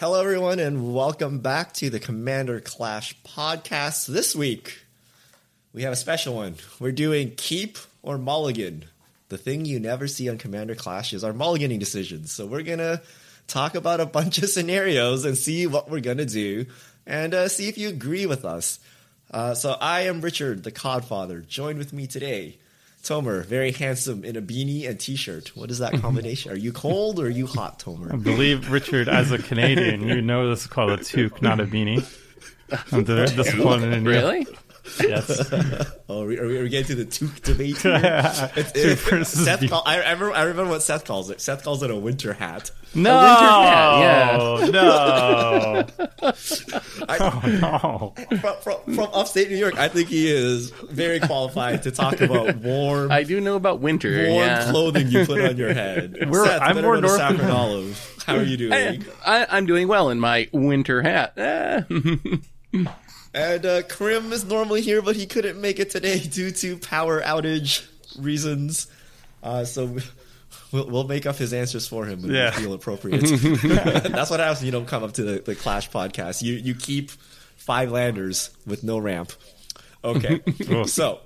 Hello, everyone, and welcome back to the Commander Clash podcast. This week, we have a special one. We're doing Keep or Mulligan. The thing you never see on Commander Clash is our mulliganing decisions. So, we're going to talk about a bunch of scenarios and see what we're going to do and uh, see if you agree with us. Uh, so, I am Richard, the Codfather. Join with me today, Tomer, very handsome in a beanie and t-shirt. What is that combination? are you cold or are you hot, Tomer? I believe Richard, as a Canadian, you know this is called a toque, not a beanie. I'm disappointed in you. Really? Yes. Oh, are we, are we, are we getting to the toque debate? Here? It's- Toque it- versus Seth call, I, I, remember, I remember what Seth calls it. Seth calls it a winter hat. No, hat, no, I, oh, no. from, from, from upstate New York, I think he is very qualified to talk about warm, I do know about winter. warm yeah. clothing you put on your head. We're- Seth, I'm better more go to north Saffron than- Olive. How are you doing? I, I, I'm doing well in my winter hat. Eh. And uh, Crim is normally here, but he couldn't make it today due to power outage reasons. Uh, so we'll, we'll make up his answers for him when Yeah. we feel appropriate. That's what happens when you don't come up to the, the Clash podcast. You you keep five landers with no ramp. Okay, so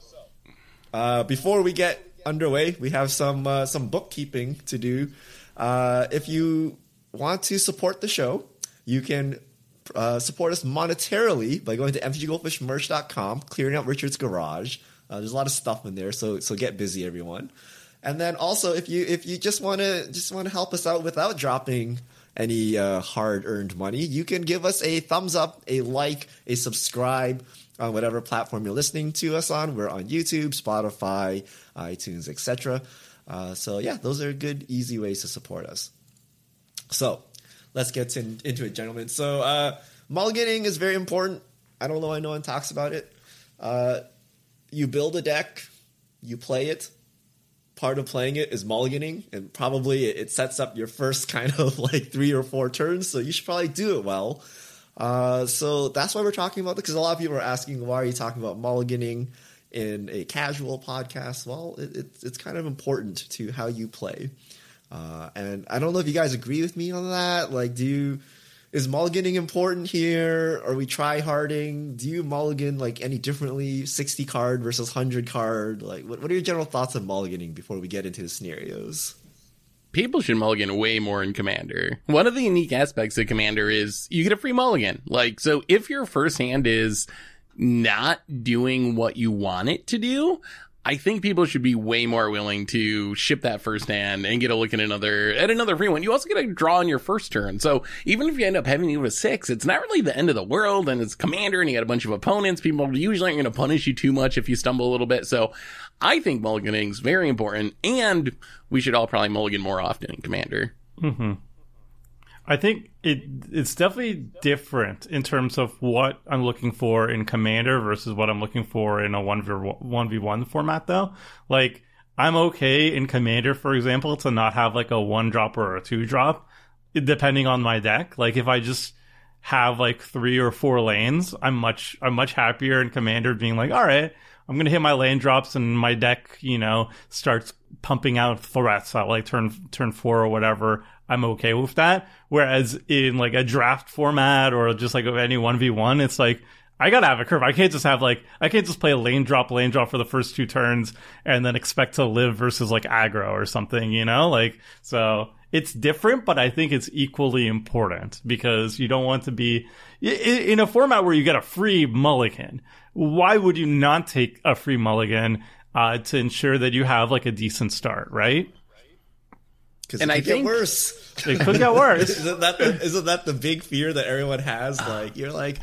uh, before we get underway, we have some uh, some bookkeeping to do. Uh, if you want to support the show, you can uh, support us monetarily by going to mtggoldfishmerch.com, clearing out Richard's garage. Uh, there's a lot of stuff in there, so so get busy, everyone. And then also, if you if you just want to just want to help us out without dropping any uh, hard earned money, you can give us a thumbs up, a like, a subscribe on whatever platform you're listening to us on. We're on YouTube, Spotify, iTunes, etc. Uh, so yeah, those are good, easy ways to support us. So let's get in, into it, gentlemen. So uh, mulliganing is very important. I don't know. I no one talks about it. Uh, you build a deck, you play it. Part of playing it is mulliganing, and probably it sets up your first kind of like three or four turns. So you should probably do it well. Uh, so that's why we're talking about it because a lot of people are asking why are you talking about mulliganing in a casual podcast? Well, it, it's it's kind of important to how you play. Uh, and I don't know if you guys agree with me on that. Like, do you is mulliganing important here? Are we try harding? Do you mulligan like any differently? Sixty card versus hundred card? Like, what, what are your general thoughts on mulliganing before we get into the scenarios? People should mulligan way more in Commander. One of the unique aspects of Commander is you get a free mulligan. Like, so if your first hand is not doing what you want it to do, I think people should be way more willing to ship that first hand and get a look at another at another free one. You also get a draw on your first turn. So even if you end up having you with six, it's not really the end of the world and it's commander and you got a bunch of opponents. People usually aren't going to punish you too much if you stumble a little bit. So I think mulliganing is very important and we should all probably mulligan more often in commander. Mm-hmm. I think it it's definitely different in terms of what I'm looking for in Commander versus what I'm looking for in a one v one v one format. Though, like I'm okay in Commander, for example, to not have like a one drop or a two drop, depending on my deck. Like if I just have like three or four lanes, I'm much I'm much happier in Commander being like, all right, I'm gonna hit my lane drops and my deck, you know, starts pumping out threats at like turn turn four or whatever. I'm okay with that. Whereas in like a draft format or just like any one v one, it's like I gotta have a curve. I can't just have like I can't just play a lane drop, lane drop for the first two turns and then expect to live versus like aggro or something, you know? Like so it's different, but I think it's equally important because you don't want to be in a format where you get a free mulligan. Why would you not take a free mulligan uh, to ensure that you have like a decent start, right? Because And it I could get think- worse. It could get worse. isn't that the, isn't that the big fear that everyone has? Like you're like,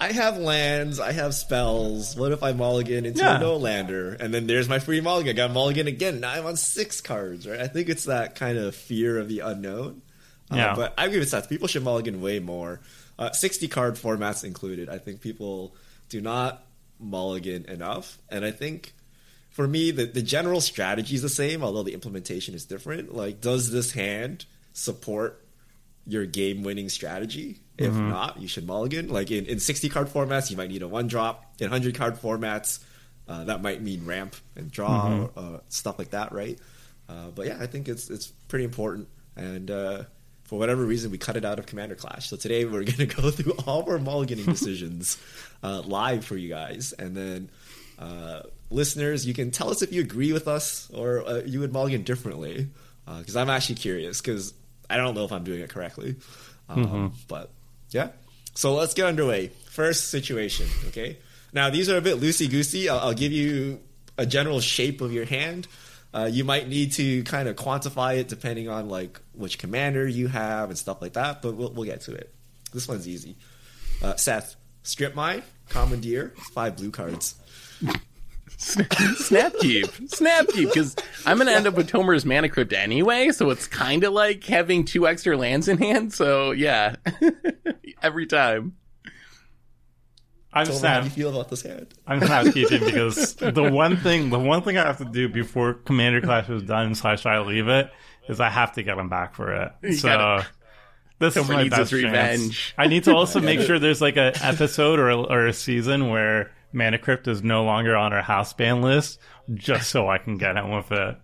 I have lands, I have spells. What if I mulligan into Yeah. a no lander, and then there's my free mulligan? I got mulligan again. Now I'm on six cards. Right? I think it's that kind of fear of the unknown. Uh, Yeah. but I agree with Seth. People should mulligan way more. Uh, Sixty card formats included. I think people do not mulligan enough, and I think for me, the, the general strategy is the same, although the implementation is different. Like, does this hand support your game winning strategy? If not, you should mulligan. Like in, in 60 card formats, you might need a one drop. In 100 card formats, uh, that might mean ramp and draw, uh, stuff like that, right? Uh, but yeah, I think it's it's pretty important. And uh, for whatever reason, we cut it out of Commander Clash. So today we're going to go through all of our mulliganing decisions uh, live for you guys, and then uh, listeners, you can tell us if you agree with us or uh, you would mulligan differently. Because I'm actually curious, because I don't know if I'm doing it correctly. Um, mm-hmm. But yeah, so let's get underway. First situation, okay. Now these are a bit loosey goosey. I'll, I'll give you a general shape of your hand. Uh, you might need to kind of quantify it depending on like which commander you have and stuff like that. But we'll, we'll get to it. This one's easy. Uh, Seth, strip mine, commandeer, five blue cards. Snapkeep, Snapkeep, because I'm gonna end up with Tomer's Mana Crypt anyway, so it's kind of like having two extra lands in hand. So yeah, every time. I'm Tomer, How do you feel about this hand? I'm snapkeeping because the one thing, the one thing I have to do before Commander Clash is done slash I leave it is I have to get him back for it. You so. Gotta, this Tomer is my best revenge. I need to also make sure there's like an episode or a, or a season where Mana Crypt is no longer on our house ban list, just so I can get him with it.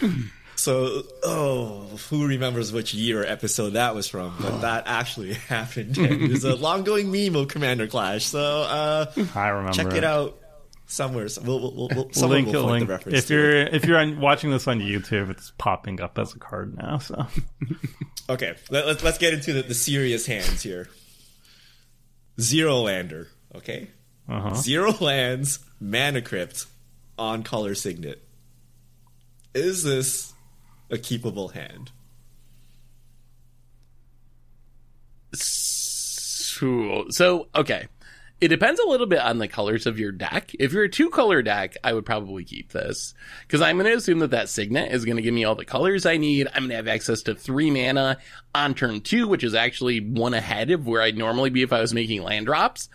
So, oh, who remembers which year episode that was from? But that actually happened. There's a long-going meme of Commander Clash. So, uh, I remember. Check it out somewhere. We'll, we'll, we'll, someone link, will link. the reference. If you're it. if you're watching this on YouTube, it's popping up as a card now. So, okay, Let, us let's get into the, the serious hands here. Zero lander. Okay, uh-huh. Zero lands, mana crypt on color signet. Is this a keepable hand? So, okay. It depends a little bit on the colors of your deck. If you're a two color deck, I would probably keep this because I'm going to assume that that signet is going to give me all the colors I need. I'm going to have access to three mana on turn two, which is actually one ahead of where I'd normally be if I was making land drops.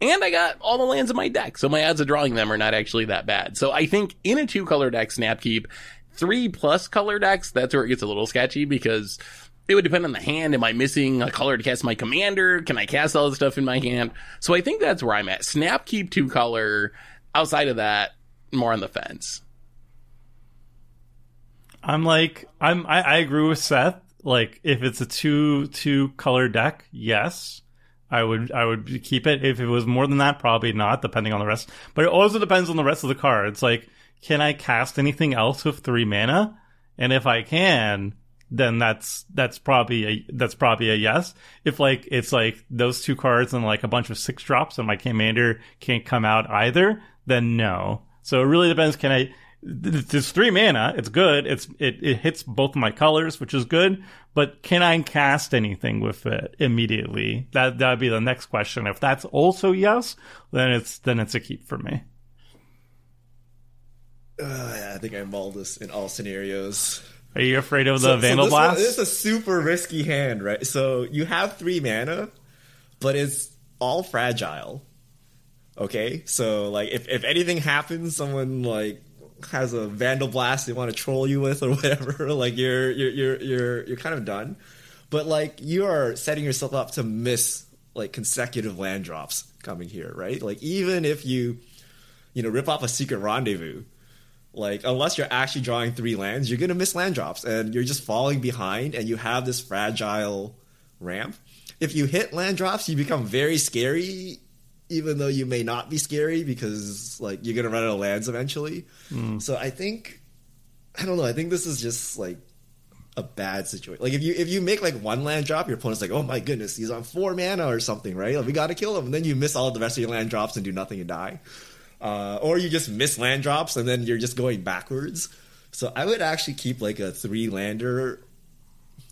And I got all the lands in my deck, so my odds of drawing them are not actually that bad. So I think in a two color deck, Snapkeep, three plus color decks, that's where it gets a little sketchy because it would depend on the hand. Am I missing a color to cast my commander? Can I cast all the stuff in my hand? So I think that's where I'm at. Snapkeep two color. Outside of that, more on the fence. I'm like, I'm, I, I agree with Seth. Like, if it's a two, two color deck, yes. I would I would keep it. If it was more than that, probably not, depending on the rest. But it also depends on the rest of the cards. Like, can I cast anything else with three mana? And if I can, then that's that's probably a that's probably a yes. If like it's like those two cards and like a bunch of six drops and my commander can't come out either, then no. So it really depends. Can I it's three mana. It's good. It's it, it hits both my colors, which is good. But can I cast anything with it immediately? That that'd be the next question. If that's also yes, then it's then it's a keep for me. Uh, yeah, I think I mulled this in all scenarios. Are you afraid of the so, Vandal so Blast? this is a super risky hand, right? So you have three mana, but it's all fragile. Okay, so like if if anything happens, someone like has a vandal blast they want to troll you with or whatever, like you're you're you're you're you're kind of done. But like you are setting yourself up to miss like consecutive land drops coming here, right? Like even if you you know rip off a secret rendezvous, like unless you're actually drawing three lands, you're gonna miss land drops and you're just falling behind and you have this fragile ramp. If you hit land drops, you become very scary even though you may not be scary because like you're gonna run out of lands eventually. Mm. So I think I don't know. I think this is just like a bad situation. Like if you if you make like one land drop, your opponent's like, oh my goodness, he's on four mana or something, right? Like, we got to kill him, and then you miss all the rest of your land drops and do nothing and die, uh, or you just miss land drops and then you're just going backwards. So I would actually keep like a three lander,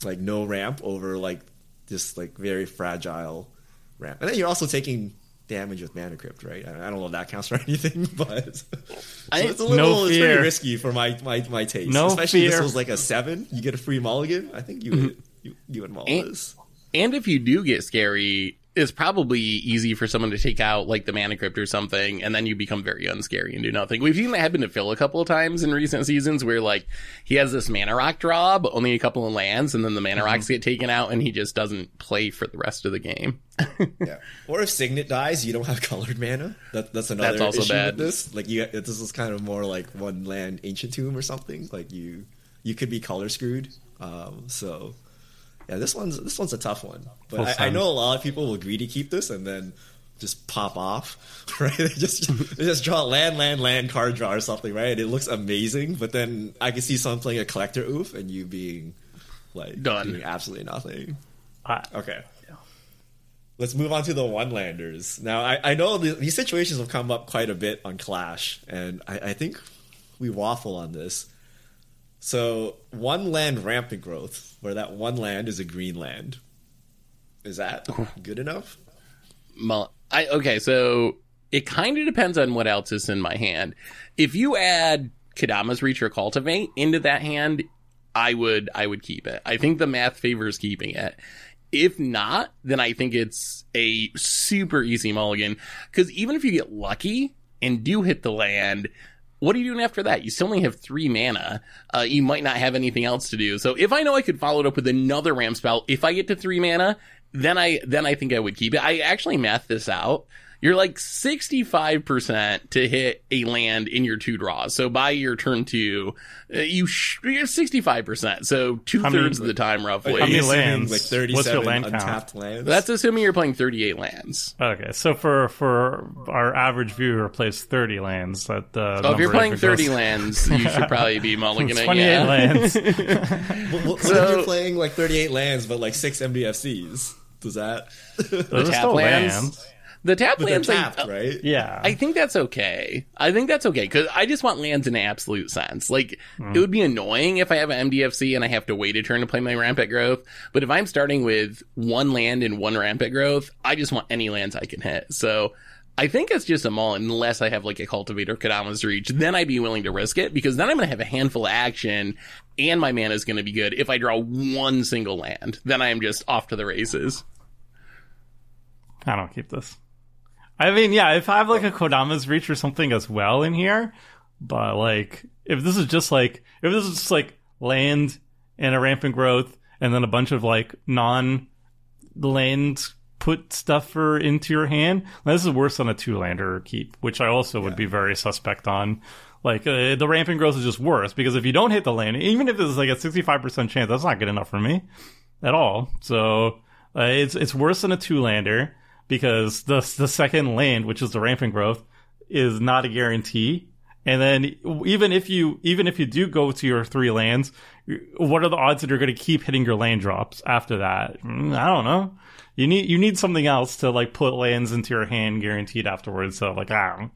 like no ramp over like this like very fragile ramp, and then you're also taking damage with mana crypt, right? I don't know if that counts for anything, but so it's a little no it's pretty risky for my my, my taste. No Especially fear. if this was like a seven, you get a free mulligan. I think you would mm-hmm. you, you would mull and, this. And if you do get scary, is probably easy for someone to take out like the mana crypt or something, and then you become very unscary and do nothing. We've seen that happen to Phil a couple of times in recent seasons where like he has this mana rock draw, but only a couple of lands, and then the mana mm-hmm. rocks get taken out, and he just doesn't play for the rest of the game. yeah. Or if Signet dies, you don't have colored mana. That, that's another that's also issue bad. with this. Like you, this is kind of more like one land Ancient Tomb or something. Like you, you could be color screwed. Um, so Yeah, this one's this one's a tough one, but I, I know a lot of people will agree to keep this and then just pop off, right? They just they just draw land, land, land card draw or something, right? And it looks amazing, but then I can see someone playing a Collector Ouphe and you being like Done. doing absolutely nothing. I, Okay. Let's move on to the one landers. Now, I, I know the, these situations have come up quite a bit on Clash, and I, I think we waffle on this. So, one land rampant growth, where that one land is a green land. Is that good enough? Mul- I okay, so it kind of depends on what else is in my hand. If you add Kodama's Reach or Cultivate into that hand, I would I would keep it. I think the math favors keeping it. If not, then I think it's a super easy mulligan. Because even if you get lucky and do hit the land, what are you doing after that? You still only have three mana. Uh, you might not have anything else to do. So if I know I could follow it up with another ram spell, if I get to three mana, then I then I think I would keep it. I actually math this out. You're like 65% to hit a land in your two draws. So by your turn two, uh, you sh- you're 65%. So two How many- thirds of the time roughly. How many lands? Like What's your 37 land count? lands. That's assuming you're playing 38 lands. okay, so for for our average viewer plays 30 lands. That uh, So if you're number playing goes- 30 lands, you should probably be It's mulliganing. 28 Yeah. lands. What, what if So- you're playing like 38 lands, but like six MDFCs? Does that. Those are tap still lands? lands. The tap but they're lands, I- tapped, right? Oh, yeah. I think that's okay. I think that's okay because I just want lands in an absolute sense. Like hmm. it would be annoying if I have an MDFC and I have to wait a turn to play my rampant growth. But if I'm starting with one land and one rampant growth, I just want any lands I can hit. So I think it's just a mull unless I have like a cultivator Kodama's reach. Then I'd be willing to risk it because then I'm going to have a handful of action and my mana is going to be good. If I draw one single land, then I am just off to the races. I don't keep this. I mean, yeah, if I have like a Kodama's Reach or something as well in here, but like, if this is just like, if this is just like land and a rampant growth and then a bunch of like non land put stuff for into your hand, this is worse than a two lander keep, which I also would be very suspect on. Like, uh, the rampant growth is just worse because if you don't hit the land, even if it's like a 65% chance, that's not good enough for me at all. So, uh, it's, it's worse than a two lander because the the second land, which is the rampant growth, is not a guarantee. And then even if you even if you do go to your three lands, what are the odds that you're going to keep hitting your land drops after that? Mm, I don't know. You need you need something else to like put lands into your hand guaranteed afterwards. So like I don't know.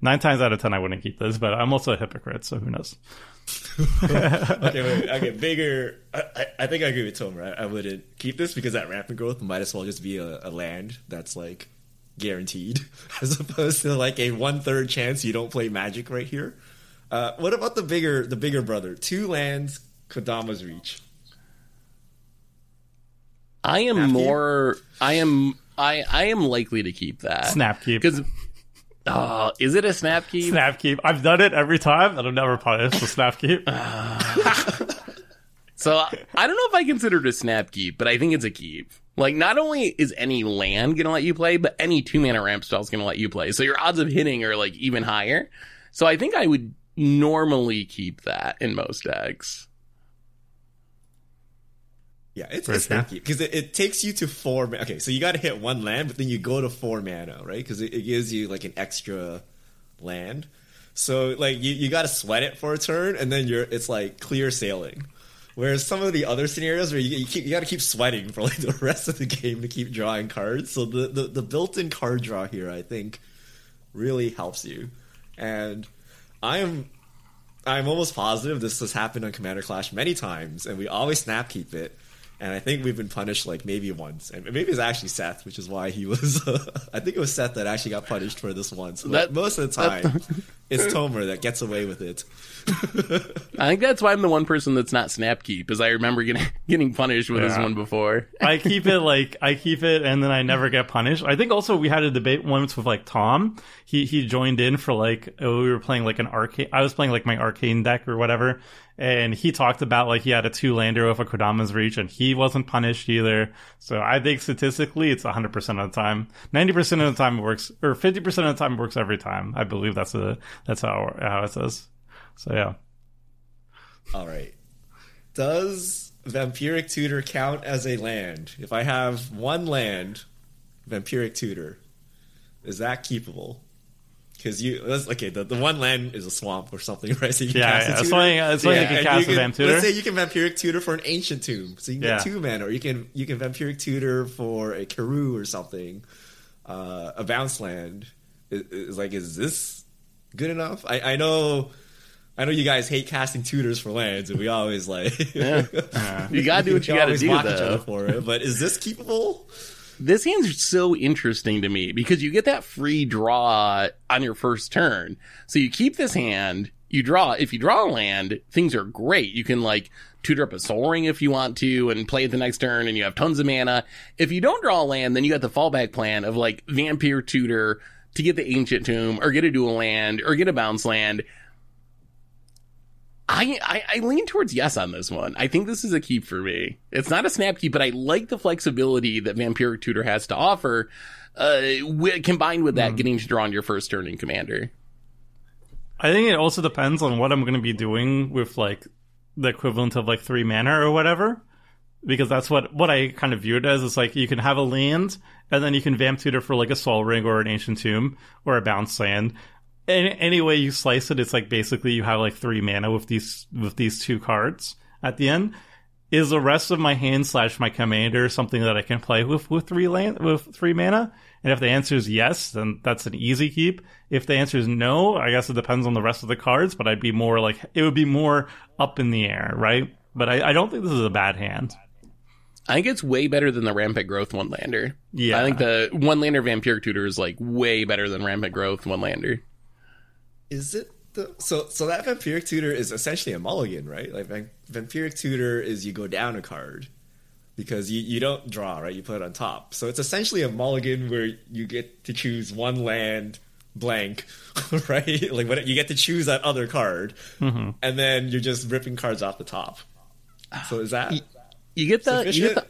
Nine times out of ten, I wouldn't keep this, but I'm also a hypocrite, so who knows? okay, wait, okay, bigger. I, I, I think I agree with Tom. Right, I wouldn't keep this because that rampant growth might as well just be a, a land that's like guaranteed, as opposed to like a one third chance you don't play Magic right here. Uh, what about the bigger, the bigger brother? Two lands, Kodama's Reach. I am Snap keep? more. I am. I I am likely to keep that Snap keep. because. Oh, is it a snap keep? Snap keep. I've done it every time, and I'm never punished. So snap keep. So I don't know if I consider it a snap keep, but I think it's a keep. Like, not only is any land gonna let you play, but any two mana ramp spell is gonna let you play. So your odds of hitting are like even higher. So I think I would normally keep that in most decks. Yeah, it's Very a snap keep because it, it takes you to four. ma- Okay, so you got to hit one land, but then you go to four mana, right? Because it, it gives you like an extra land. So like you, you got to sweat it for a turn, and then you're it's like clear sailing. Whereas some of the other scenarios where you you, keep, you got to keep sweating for like the rest of the game to keep drawing cards. So the, the the built-in card draw here, I think, really helps you. And I am I'm almost positive this has happened on Commander Clash many times, and we always snap keep it. And I think we've been punished like maybe once, and maybe it's actually Seth, which is why he was. I think it was Seth that actually got punished for this once. But That- most of the time, it's Tomer that gets away with it. I think that's why I'm the one person that's not snap keep, is I remember getting getting punished with this one before. I keep it like I keep it, and then I never get punished. I think also we had a debate once with like Tom. He he joined in for like oh, we were playing like an arcane. I was playing like my arcane deck or whatever, and he talked about like he had a two lander a Kodama's reach, and he wasn't punished either. So I think statistically, it's 100 percent of the time. 90 percent of the time it works, or 50 percent of the time it works every time. I believe that's a that's how how it says. So yeah. All right. Does Vampiric Tutor count as a land? If I have one land, Vampiric Tutor, is that keepable? Because you let's, okay, the, the one land is a swamp or something, right? So you can Yeah, cast yeah, a that's why- that's why you can and cast a Vamp Tutor. Let's say you can Vampiric Tutor for an ancient tomb, so you can Yeah. get two men, or you can you can Vampiric Tutor for a Karoo or something, uh, a bounce land. Is, is like, is this good enough? I, I know. I know you guys hate casting tutors for lands, and we always like Yeah. You gotta do what you gotta do, mock each other though. for it. But is this keepable? This hand's so interesting to me because you get that free draw on your first turn. So you keep this hand, you draw. If you draw land, things are great. You can like tutor up a Sol Ring if you want to and play it the next turn and you have tons of mana. If you don't draw land, then you got the fallback plan of like vampire tutor to get the ancient tomb or get a dual land or get a bounce land. I, I, I lean towards yes on this one. I think this is a keep for me. It's not a snap keep, but I like the flexibility that Vampiric Tutor has to offer, uh, wi- combined with that getting to draw on your first turn in Commander. I think it also depends on what I'm going to be doing with like the equivalent of like three mana or whatever, because that's what what I kind of view it as. It's like you can have a land, and then you can vamp tutor for like a Sol Ring or an ancient tomb or a bounce land. And any way you slice it, it's like basically you have like three mana with these with these two cards at the end. Is the rest of my hand slash my commander something that I can play with with three land with three mana? And if the answer is yes, then that's an easy keep. If the answer is no, I guess it depends on the rest of the cards, but I'd be more like it would be more up in the air, right? But I, I don't think this is a bad hand. I think it's way better than the Rampant Growth one lander. Yeah. I think the one lander Vampiric Tutor is like way better than Rampant Growth one lander. Is it the so so that vampiric tutor is essentially a mulligan, right? Like vampiric tutor is you go down a card because you, you don't draw, right? You put it on top. So it's essentially a mulligan where you get to choose one land blank, right? Like what you get to choose that other card, mm-hmm. and then you're just ripping cards off the top. So is that You get the you get the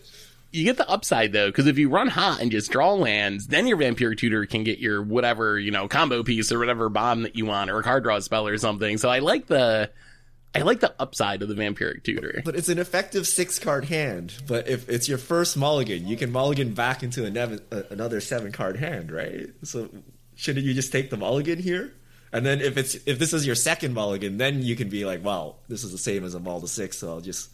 you get the upside though, because if you run hot and just draw lands, then your Vampiric Tutor can get your whatever you know combo piece or whatever bomb that you want, or a card draw spell or something. So I like the I like the upside of the Vampiric Tutor. But it's an effective six card hand. But if it's your first mulligan, you can mulligan back into another seven card hand, right? So shouldn't you just take the mulligan here? And then if it's if this is your second mulligan, then you can be like, well, this is the same as a mull to six, so I'll just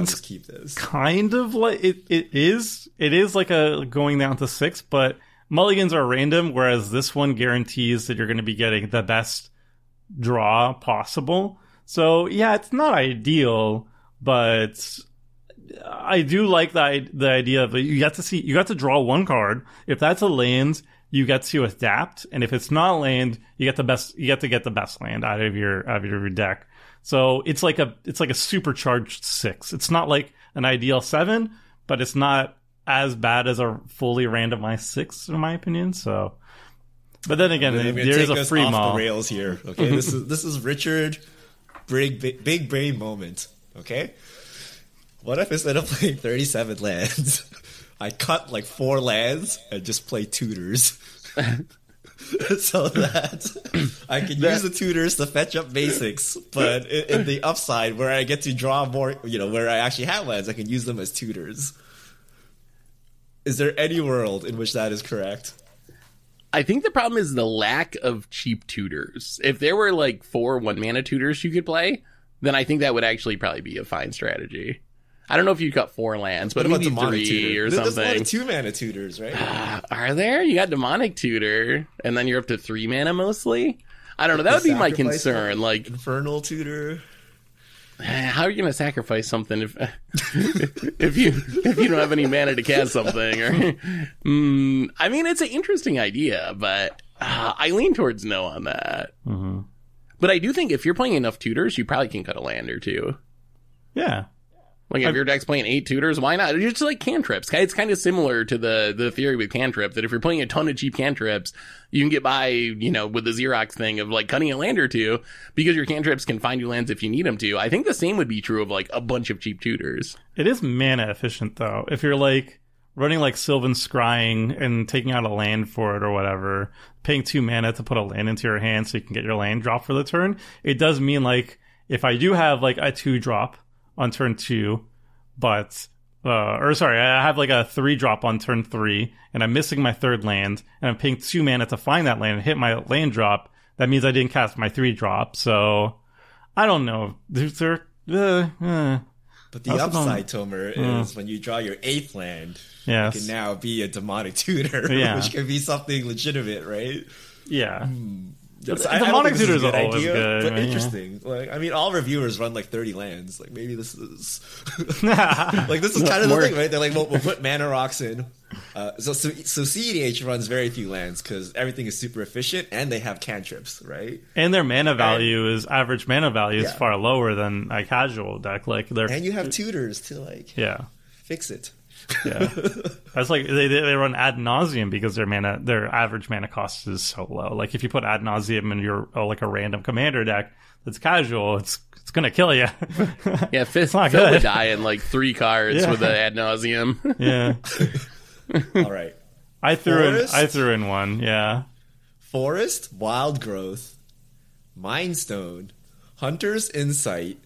I'll just keep this. kind of like it, it is it is like a going down to six but mulligans are random whereas this one guarantees that you're going to be getting the best draw possible. So yeah it's not ideal but i do like the, the idea of you got to see you got to draw one card. If that's a land you get to adapt and if it's not a land you get the best you get to get the best land out of your out of your deck so it's like a it's like a supercharged six. It's not like an ideal seven, but it's not as bad as a fully randomized six, in my opinion. So, but then again, I'm gonna there is take a us free off mall. the rails here. Okay, this is this is Richard, big big, big brain moment. Okay, what if instead of playing thirty seven lands, I cut like four lands and just play tutors. so that I can use the tutors to fetch up basics, but in, in the upside where I get to draw more, you know, where I actually have lands, I can use them as tutors. Is there any world in which that is correct? I think the problem is the lack of cheap tutors. If there were like four one mana tutors you could play, then I think that would actually probably be a fine strategy. I don't know if you cut four lands, but What about maybe demonic three tutor? or There's a lot something. of two mana tutors, right? Uh, are there? You got demonic tutor, and then you're up to three mana mostly. I don't know. That would be my Sacrifice concern. Like, Infernal tutor. how are you going to sacrifice something if if you if you don't have any mana to cast something? Or, mm, I mean, it's an interesting idea, but uh, I lean towards no on that. Mm-hmm. But I do think if you're playing enough tutors, you probably can cut a land or two. Yeah, Like if your deck's playing eight tutors, why not? It's just like cantrips. It's kind of similar to the the theory with cantrip that if you're playing a ton of cheap cantrips, you can get by, you know, with the Xerox thing of like cutting a land or two because your cantrips can find you lands if you need them to. I think the same would be true of like a bunch of cheap tutors. it is mana efficient though. If you're like running like Sylvan Scrying and taking out a land for it or whatever, paying two mana to put a land into your hand so you can get your land drop for the turn, it does mean like if I do have like a two drop on turn two, but uh, or sorry, I have like a three drop on turn three, and I'm missing my third land, and I'm paying two mana to find that land and hit my land drop. That means I didn't cast my three drop. So I don't know. There's there. Uh, uh, But the upside, Tomer, is when you draw your eighth land, yes. it can now be a demonic tutor, Yeah. which can be something legitimate, right? yeah. That's- The I- I don't demonic is tutors a are always good, but yeah. interesting. Like, I mean, all reviewers run like thirty lands. Like, maybe this is like this is kind of the thing, right? They're like, well, we'll put mana rocks in. Uh, so, so, so CEDH runs very few lands because everything is super efficient and they have cantrips, right? And their mana value is average mana value is Yeah. far lower than a casual deck. Like they're And you have tutors to like yeah. fix it. Yeah, that's like they they run ad nauseam because their mana their average mana cost is so low. Like if you put ad nauseam in your oh, like a random commander deck that's casual, it's it's gonna kill you. Yeah, Phil, not Phil good. would die in like three cards Yeah. with the ad nauseam. yeah, All right, I threw in I threw in one. Yeah, Forest, Wild Growth, Mindstone, Hunter's Insight,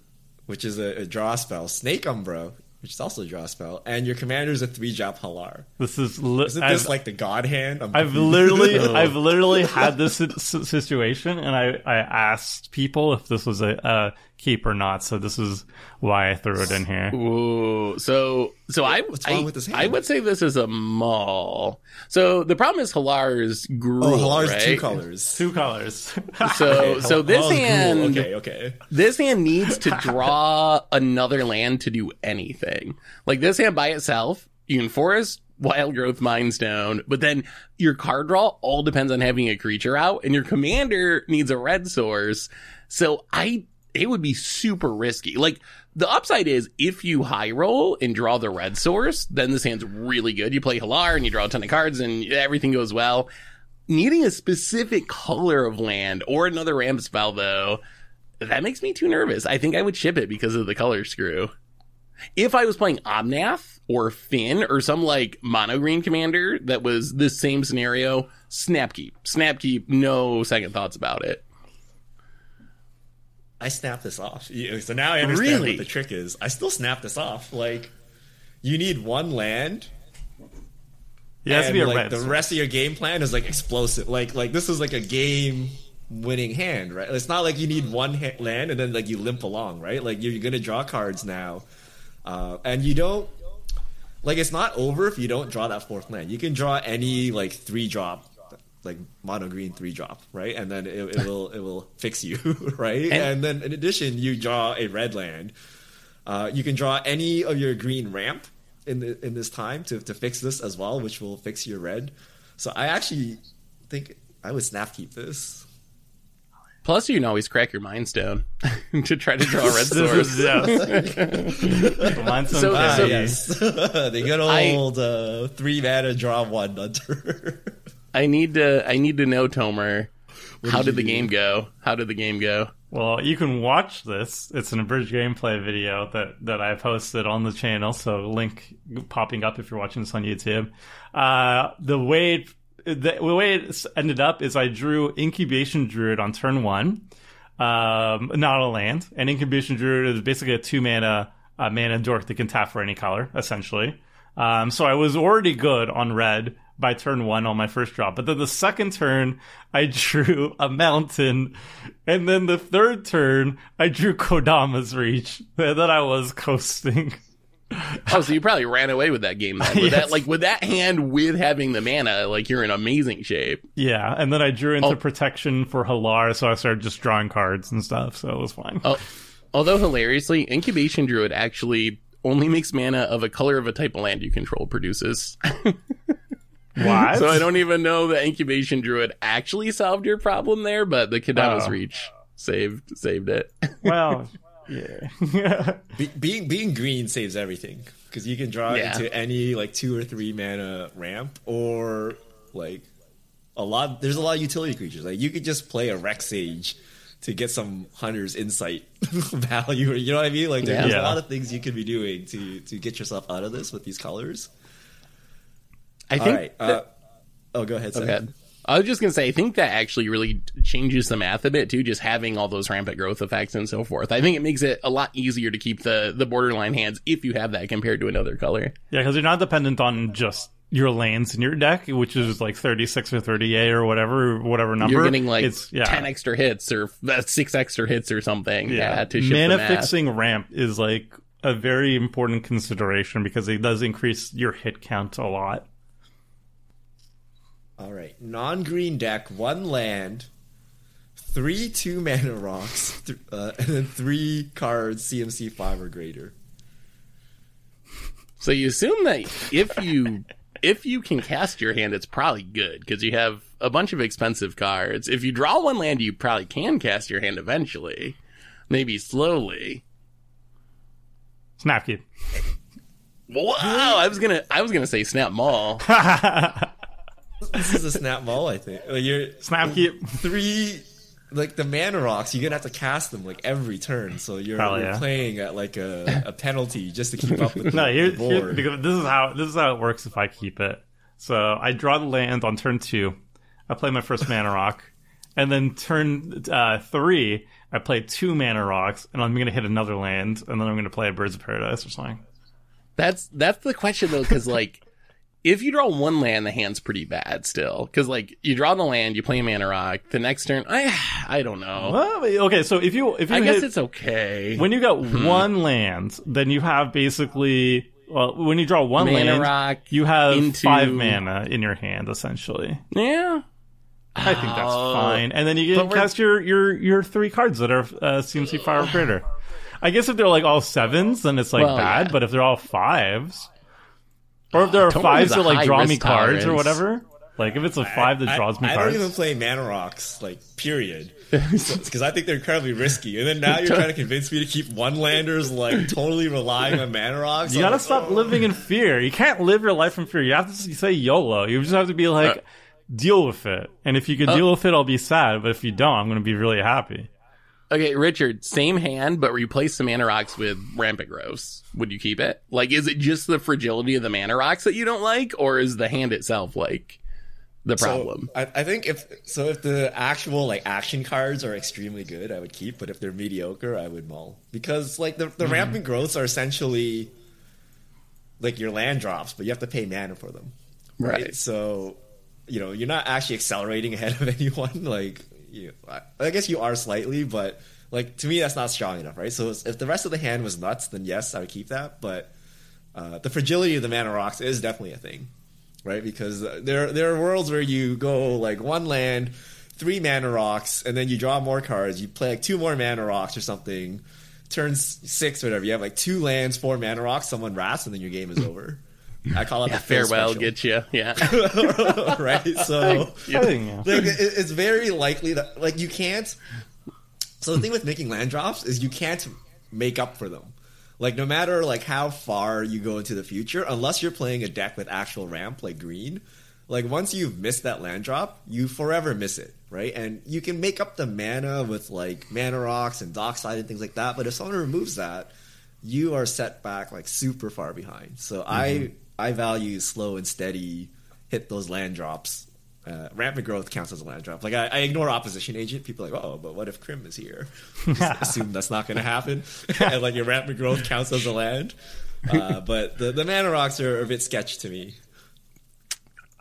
which is a, a draw spell, Snake Umbra, which is also a draw spell, and your commander is a three drop Hallar. this is li- Isn't I've, this like the God Hand? I've confused. literally I've literally had this si- si- situation, and I I asked people if this was a, a keep or not. So this is why I threw it in here. Ooh, so so I What's wrong I, with this hand? I would say this is a mall. So the problem is Hallar's Gruul, Oh, Hallar's right? two colors. Two colors. So so this Hallar's Gruul. hand Okay, okay. this hand needs to draw another land to do anything. Like this hand by itself, you can forest wild growth mindstone, but then your card draw all depends on having a creature out, and your commander needs a red source. So I it would be super risky. Like the upside is if you high roll and draw the red source, then this hand's really good. You play Hallar and you draw a ton of cards and everything goes well. Needing a specific color of land or another ramp spell though, that makes me too nervous. I think I would ship it because of the color screw. If I was playing Omnath or Fynn or some like mono green commander that was this same scenario, Snapkeep. Snapkeep, no second thoughts about it. I snapped this off. So now I understand Really? what the trick is. I still snap this off. Like, you need one land. It has to be a like red. the source. rest of your game plan is like explosive. Like like this is like a game winning hand, right? It's not like you need one ha- land and then like you limp along, right? Like you're, you're gonna draw cards now, uh, and you don't like it's not over if you don't draw that fourth land. You can draw any like three drop. Like mono green three drop, right, and then it, it will it will fix you, right, and, And- then in addition you draw a red land. Uh, you can draw any of your green ramp in the, in this time to, to fix this as well, which will fix your red. So I actually think I would snap keep this. Plus, you can always crack your mind stone to try to draw a red This source. is yeah. So- so- yes, the good I- old uh, three mana draw one under. I need to. I need to know, Tomer. How did did the game go? How did the game go? Well, you can watch this. It's an abridged gameplay video that, that I posted on the channel. So link popping up if you're watching this on YouTube. Uh, the way it, the, way it ended up is I drew Incubation Druid on turn one, um, not a land. And Incubation Druid is basically a two mana uh, mana dork that can tap for any color, essentially. Um, so I was already good on red by turn one on my first draw. But then the second turn, I drew a mountain. And then the third turn, I drew Kodama's Reach. And then I was coasting. Oh, so you probably ran away with that game then. With Yes. that, like with that hand, with having the mana, like you're in amazing shape. Yeah. And then I drew into Oh. protection for Hallar. So I started just drawing cards and stuff. So it was fine. Oh, although hilariously, Incubation Druid actually only makes mana of a color of a type of land you control produces. What? so I don't even know the Incubation Druid actually solved your problem there, but the Kodama's Oh. Reach saved saved it. well, yeah. Be- being being green saves everything because you can draw Yeah. into any like two or three mana ramp or like a lot. There's a lot of utility creatures. Like you could just play a Rex Sage to get some hunter's insight value. You know what I mean? Like there's Yeah. a lot of things you could be doing to to get yourself out of this with these colors. I All think right. Uh, oh, go ahead. Seth. Okay. I was just gonna say, I think that actually really changes the math a bit too, just having all those rampant growth effects and so forth. I think it makes it a lot easier to keep the, the borderline hands if you have that compared to another color. Yeah, because you're not dependent on just your lands in your deck, which is like 36 or 38 or whatever, whatever number. You're getting like it's, yeah. 10 extra hits or uh, six extra hits or something. Yeah, Yeah, to shift mana fixing ramp is like a very important consideration because it does increase your hit count a lot. All right, non-green deck, one land, three two mana rocks, th- uh, and then three cards CMC five or greater. So you assume that if you if you can cast your hand, it's probably good because you have a bunch of expensive cards. If you draw one land, you probably can cast your hand eventually, maybe slowly. Snapkeep. Wow, I was gonna I was gonna say Snap Maul. This is a snap maul, I think. Like you're snap keep three, like the mana rocks. You're gonna have to cast them like every turn, so you're, Probably, you're yeah. playing at like a, a penalty just to keep up with the, No, here, the here- board. because this is how this is how it works if I keep it. So I draw the land on turn two. I play my first mana rock, and then turn uh, three, I play two mana rocks, and I'm gonna hit another land, and then I'm gonna play a Birds of Paradise or something. That's that's the question though, because like if you draw one land, the hand's pretty bad still. Because like you draw the land, you play a mana rock. The next turn, I I don't know. Well, okay, so if you if you I guess it's okay. when you got Hmm. one land, then you have basically well, when you draw one Mana land, rock you have into- five mana in your hand essentially. yeah. I think that's Oh. fine. And then you can cast your your your three cards that are uh, CMC fire or greater. I guess if they're like all sevens, then it's like Well, bad. yeah. But if they're all fives, or if there are Tomer fives a that like high draw me risk cards or tolerance. whatever, like if it's a five that I- draws me cards. I, cards, don't even play mana rocks, like period, because I think they're incredibly risky. And then now you're trying to convince me to keep one landers, like totally relying on mana rocks. you I'm gotta like, stop oh. living in fear. You can't live your life in fear. You have to say YOLO. You just have to be like, Uh, deal with it. And if you can deal with it, I'll be sad. But if you don't, I'm gonna be really happy. Okay, Richard, same hand, but replace the mana rocks with rampant growths. Would you keep it? Like, is it just the fragility of the mana rocks that you don't like, or is the hand itself like the problem? So I, I think if so, if the actual like action cards are extremely good, I would keep. But if they're mediocre, I would mull because like the the hmm. rampant growths are essentially like your land drops, but you have to pay mana for them, right? Right. So you know you're not actually accelerating ahead of anyone. Like you, I, I guess you are slightly, but like to me that's not strong enough, right? So if the rest of the hand was nuts, then yes, I would keep that. But uh, the fragility of the mana rocks is definitely a thing right? Because there there are worlds where you go like one land, three mana rocks, and then you draw more cards. You play like two more mana rocks or something. Turns six whatever. You have like two lands, four mana rocks. Someone rats, and then your game is over. I call it Yeah, the farewell, special. get you. Yeah. right. So yeah. like, it, it's very likely that like you can't. So the thing with making land drops is you can't make up for them. Like no matter like how far you go into the future, unless you're playing a deck with actual ramp like green, like once you've missed that land drop, you forever miss it, right? And you can make up the mana with like mana rocks and dockside and things like that. But if someone removes that, you are set back like super far behind. So I mm-hmm. I value slow and steady hit those land drops. Uh, rampant growth counts as a land drop. Like I, I ignore opposition agent. People are like, oh, but what if Crim is here? Just assume that's not going to happen. and like your rampant growth counts as a land. Uh, but the the mana rocks are a bit sketch to me.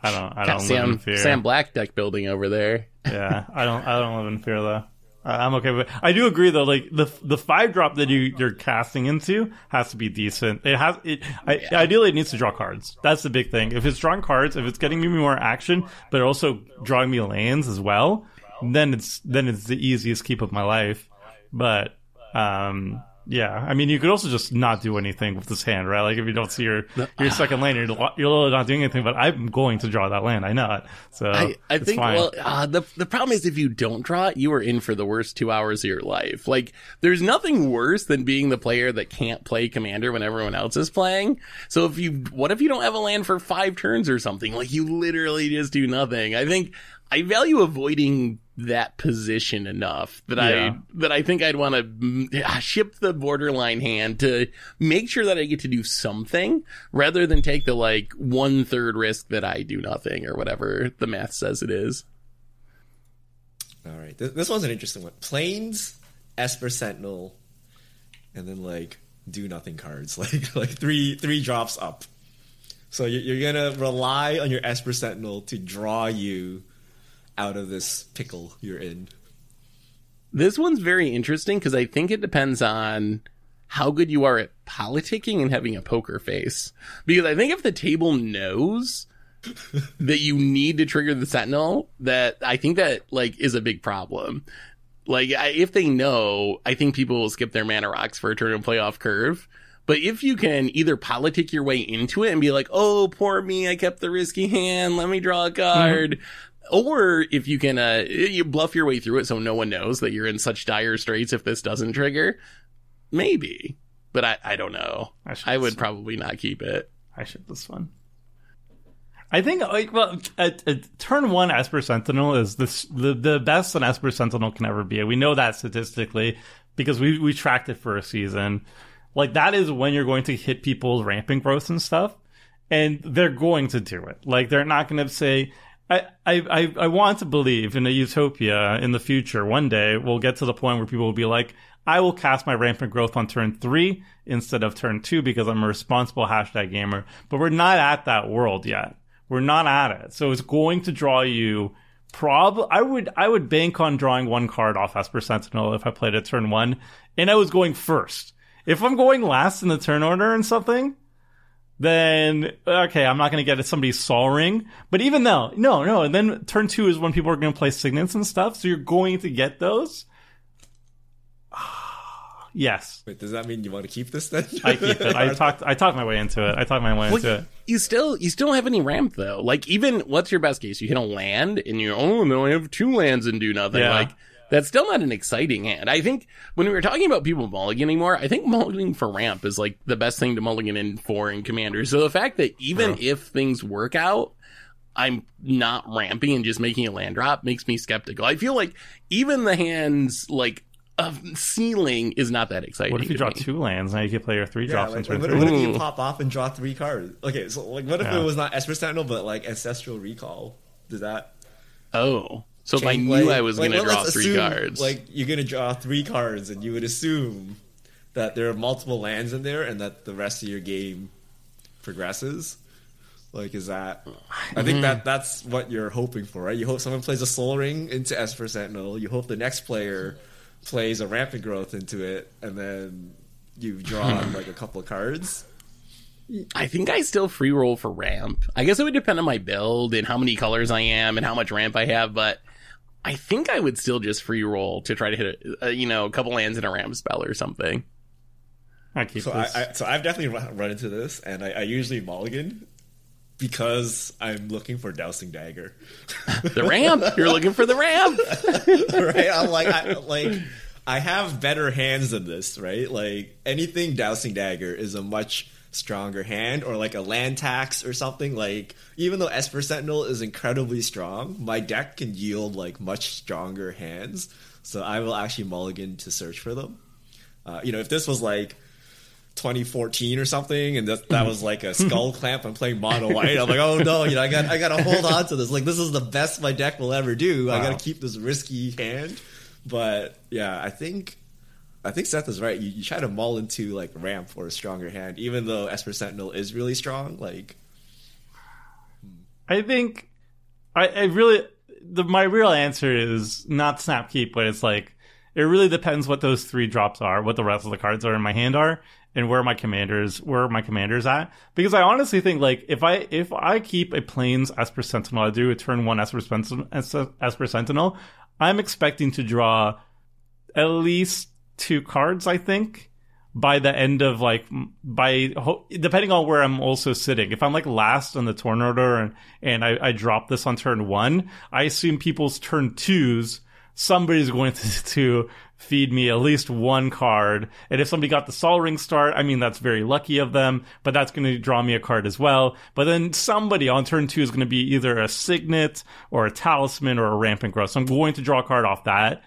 I don't. I don't live in Sam fear. Sam Black deck building over there. yeah, I don't. I don't live in fear though. I- I'm okay with. I do agree though. Like the the five drop that you you're casting into has to be decent. It has. It I, ideally it needs to draw cards. That's the big thing. If it's drawing cards, if it's getting me more action, but also drawing me lands as well, then it's then it's the easiest keep of my life. But um. Yeah, I mean, you could also just not do anything with this hand, right? Like if you don't see your your second land, you're you're literally not doing anything. But I'm going to draw that land. I know it. So I, I think fine. well uh, the the problem is if you don't draw it, you are in for the worst two hours of your life. Like there's nothing worse than being the player that can't play commander when everyone else is playing. So if you what if you don't have a land for five turns or something? Like you literally just do nothing. I think I value avoiding that position enough that Yeah. I that I think I'd want to ship the borderline hand to make sure that I get to do something rather than take the like one third risk that I do nothing or whatever the math says it is. All right, this, this one's an interesting one. Plains, Esper Sentinel, and then like do nothing cards, like like three three drops up. So you're, you're gonna rely on your Esper Sentinel to draw you out of this pickle you're in. This one's very interesting because I think it depends on how good you are at politicking and having a poker face. Because I think if the table knows that you need to trigger the sentinel, that I think that like is a big problem. Like I, if they know, I think people will skip their mana rocks for a turn and playoff curve. But if you can either politic your way into it and be like, "Oh, poor me, I kept the risky hand. Let me draw a card," mm-hmm. Or if you can, uh, you bluff your way through it so no one knows that you're in such dire straits if this doesn't trigger. Maybe, but I, I don't know. I, I would probably not keep it. I should this one. I think like well, a, a turn one Esper Sentinel is this, the the best an Esper Sentinel can ever be. We know that statistically because we we tracked it for a season. Like that is when you're going to hit people's rampant growth and stuff, and they're going to do it. Like they're not going to say. I, I, I want to believe in a utopia in the future. One day we'll get to the point where people will be like, I will cast my rampant growth on turn three instead of turn two because I'm a responsible hashtag gamer. But we're not at that world yet. We're not at it. So it's going to draw you prob I would I would bank on drawing one card off Esper Sentinel if I played at turn one and I was going first. If I'm going last in the turn order and something, then okay, I'm not going to get somebody's Sol Ring. But even though, no, no, and then turn two is when people are going to play signets and stuff. So you're going to get those. Yes. Wait, does that mean you want to keep this then? I keep it. I talked. I talked my way into it. I talked my way well, into it. You still, you still don't have any ramp though. Like even, what's your best case? You hit a land and you oh no, I have two lands and do nothing. Yeah. Like that's still not an exciting hand. I think when we were talking about people mulliganing anymore, I think mulliganing for ramp is like the best thing to mulligan in for in commander. So the fact that even if things work out, I'm not ramping and just making a land drop makes me skeptical. I feel like even the hands like of ceiling is not that exciting. What if you draw me. two lands? Now you can play your three yeah, drops like, turn what, what, if you pop off and draw three cards? Okay, so like, what if yeah. it was not Esper Sentinel but like Ancestral Recall? Does that? Oh, so if I knew like, I was like, going to draw three assume, cards, like you're going to draw three cards, and you would assume that there are multiple lands in there, and that the rest of your game progresses. Like, is that? I think that mm-hmm. that's what you're hoping for, right? You hope someone plays a Sol Ring into Esper Sentinel. You hope the next player plays a rampant growth into it, and then you draw like a couple of cards. I think I still free roll for ramp. I guess it would depend on my build and how many colors I am and how much ramp I have, but I think I would still just free roll to try to hit a, a you know a couple lands in a ramp spell or something. I keep so this. I, I, so I've definitely run, run into this, and I, I usually mulligan because I'm looking for dowsing dagger. the ramp. You're looking for the ramp, right? I'm like, I, like I have better hands than this, right? Like anything dowsing dagger is a much stronger hand, or like a land tax or something. Like even though Esper Sentinel is incredibly strong, my deck can yield like much stronger hands. So I will actually mulligan to search for them. Uh, you know, if this was like 2014 or something, and that, that was like a Skullclamp. I'm playing mono white. I'm like, oh no, you know, I got I got to hold on to this. Like this is the best my deck will ever do. Wow. I got to keep this risky hand. But yeah, I think I think Seth is right. You, you try to mull into like ramp or a stronger hand, even though Esper Sentinel is really strong. Like, I think I, I really the my real answer is not snap keep, but it's like it really depends what those three drops are, what the rest of the cards are in my hand are, and where my commanders where my commanders at because I honestly think like if I if I keep a plains Esper Sentinel, I do a turn one Esper Sentinel, Esper Sentinel, I'm expecting to draw at least two cards. I think by the end of like by depending on where I'm also sitting. If I'm like last on the turn order and and I, I drop this on turn one, I assume people's turn twos somebody's going to, to feed me at least one card. And if somebody got the Sol Ring start, I mean, that's very lucky of them, but that's going to draw me a card as well. But then somebody on turn two is going to be either a Signet or a Talisman or a Rampant Growth. So I'm going to draw a card off that.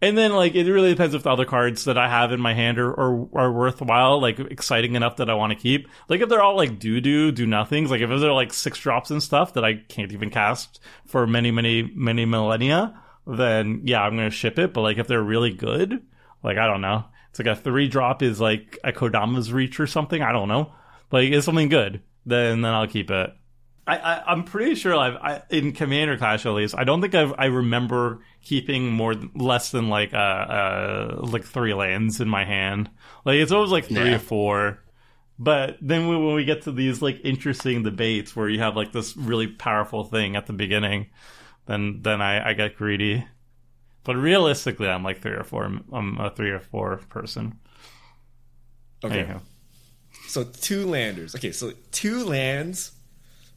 And then, like, it really depends if the other cards that I have in my hand are, are, are worthwhile, like, exciting enough that I want to keep. Like, if they're all, like, do-do, do-nothings, like, if they're, like, six drops and stuff that I can't even cast for many, many, many millennia, then yeah, I'm gonna ship it. But like if they're really good, like I don't know, it's like a three drop is like a Kodama's Reach or something. I don't know, like it's something good. Then then I'll keep it. I, I am pretty sure I've I, in Commander Clash at least. I don't think I've, I remember keeping more less than like uh, uh like three lands in my hand. Like it's always like three Yeah. or four. But then when when we get to these like interesting debates where you have like this really powerful thing at the beginning, then then I, I get greedy. But realistically, I'm like three or four. I'm a three or four person. Okay. Anyhow. So two landers. Okay, so two lands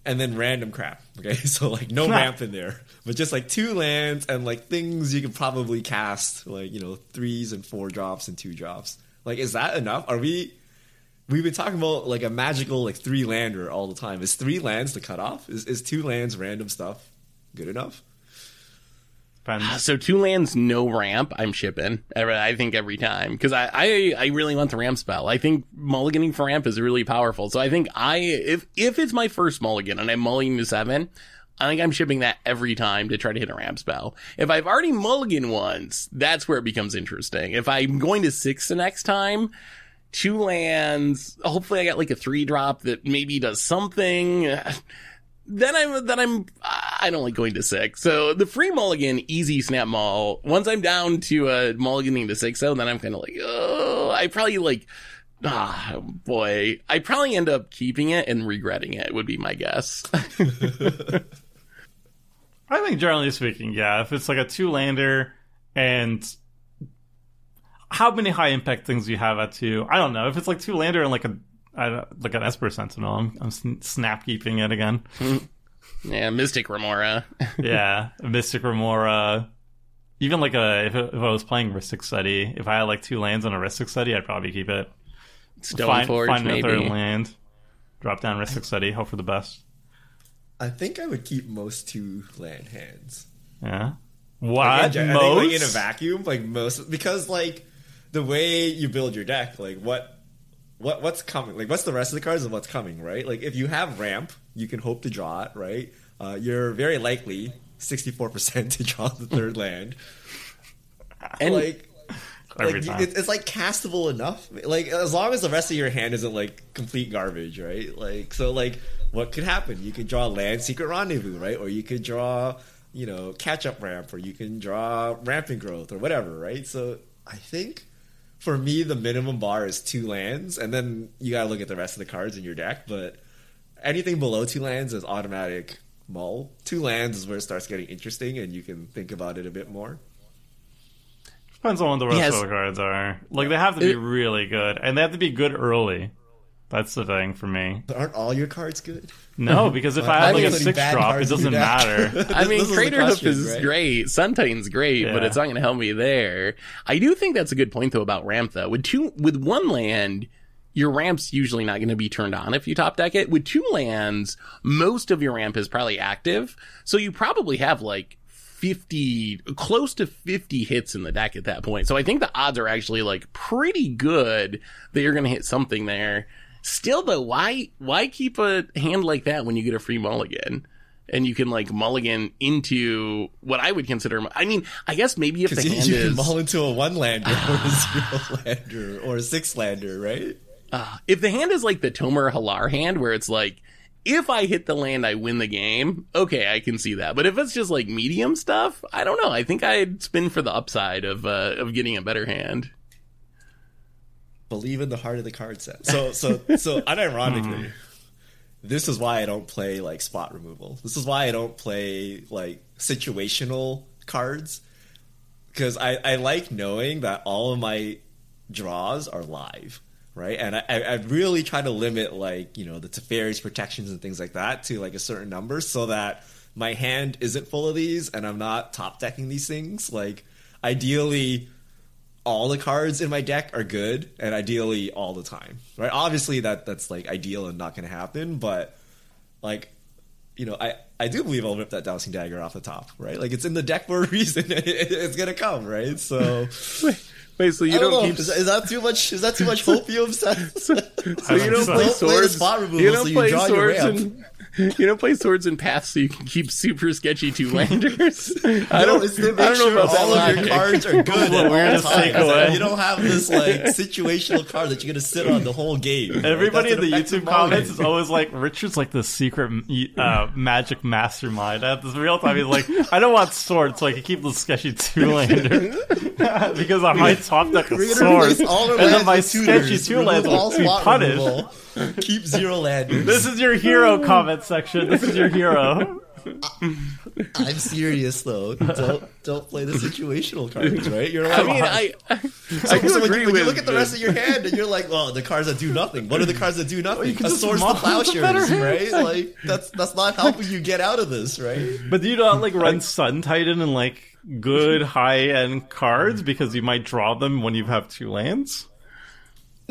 and then random crap. Okay, so like no ramp in there, but just like two lands and like things you can probably cast, like you know threes and four drops and two drops. Like, is that enough? Are we? We've been talking about like a magical like three lander all the time. Is three lands the cutoff? Is is two lands random stuff good enough? Depends. Ah, so two lands, no ramp. I'm shipping. I think every time because I, I I really want the ramp spell. I think mulliganing for ramp is really powerful. So I think I if if it's my first mulligan and I'm mulliganing to seven, I think I'm shipping that every time to try to hit a ramp spell. If I've already mulligan once, that's where it becomes interesting. If I'm going to six the next time. Two lands. Hopefully, I got like a three drop that maybe does something. then I'm then I'm I don't like going to six. So the free mulligan, easy snap mull. Once I'm down to uh mulliganing to six though, then I'm kind of like, oh, I probably like, ah, boy, I probably end up keeping it and regretting it. Would be my guess. I think generally speaking, yeah. If it's like a two lander and how many high impact things you have at two? I don't know. If it's like two lander and like a I don't- like an Esper Sentinel, I'm, I'm snap keeping it again. yeah, Mystic Remora. yeah, Mystic Remora. Even like a if, if I was playing Rhystic Study, if I had like two lands on a Rhystic Study, I'd probably keep it. find Stoneforge, find a maybe. third land, drop down Rhystic Study, hope for the best. I think I would keep most two land hands. Yeah. Like, What I think, like, in a vacuum, like most because like the way you build your deck, like what what what's coming, like what's the rest of the cards and what's coming, right? Like if you have ramp, you can hope to draw it, right? Uh, you're very likely sixty four percent to draw the third land. And like like, it- it's like castable enough. Like as long as the rest of your hand isn't like complete garbage, right? Like so, like what could happen? You could draw land secret rendezvous, right? Or you could draw, you know, catch up ramp, or you can draw rampant growth, or whatever, right? So I think for me the minimum bar is two lands, and then you gotta look at the rest of the cards in your deck. But anything below two lands is automatic mull. Two lands is where it starts getting interesting, and you can think about it a bit more. Depends on what the rest Yes. of the cards are. Like they have to be It- really good, and they have to be good early. That's the thing for me. But aren't all your cards good? No, because if I I'm have like a including six drop, it doesn't matter. I mean, This is the Craterhoof is right? great. Sun Titan's great, but it's not going to help me there. I do think that's a good point though about ramp though. With two, with one land, your ramp's usually not going to be turned on if you top deck it. With two lands, most of your ramp is probably active, so you probably have like. 50 close to 50 hits in the deck at that point. So I think the odds are actually like pretty good that you're going to hit something there. Still though, why why keep a hand like that when you get a free mulligan? and you can like mulligan into what I would consider. I mean, I guess maybe if the you, hand you is can mull into a one lander or a zero lander or a six lander, right? uh, if the hand is like the Tomer Hallar hand, where it's like if I hit the land, I win the game. Okay, I can see that. But if it's just like medium stuff, I don't know. I think I'd spin for the upside of uh, of getting a better hand. Believe in the heart of the card set. So, so, so, unironically, mm-hmm. this is why I don't play like spot removal. This is why I don't play like situational cards because I, I like knowing that all of my draws are live, right? And I, I I really try to limit like you know the Teferi's protections and things like that to like a certain number so that my hand isn't full of these and I'm not top decking these things. Like ideally, all the cards in my deck are good and ideally all the time, right? Obviously that that's like ideal and not going to happen, but like you know, I, I do believe I'll rip that Dowsing Dagger off the top, right? Like it's in the deck for a reason. it's gonna come, right? So Wait, so you I don't, don't, keep Is, is that too much? Is that too much hopium? so so you don't so. play Don't play spot removal you don't you play draw your swords and you don't play swords and paths so you can keep super sketchy two landers. I don't. it's to I make don't know sure about that all of your logic. cards are good at We're all gonna take times. away. You don't have this like situational card that you're gonna sit on the whole game. right? Everybody in the YouTube comments mulligan. is always like, Richard's like the secret uh, magic mastermind. At this real time, he's like, I don't want swords, so I can keep the sketchy two lander because on my top deck of We're gonna replace swords, and then my sketchy two remove lands all will be punished. Keep zero landers. This is your hero comment section. This is your hero. I'm serious though. Don't don't play the situational cards, right? You're like, I mean, I I, So, I so when, you, when you look at the rest of your hand and you're like, well, the cards that do nothing. What are the cards that do nothing? can A just swords to the better plowshares, right? Like that's that's not helping you get out of this, right? But do you not like run Sun Titan and like good high end cards because you might draw them when you have two lands?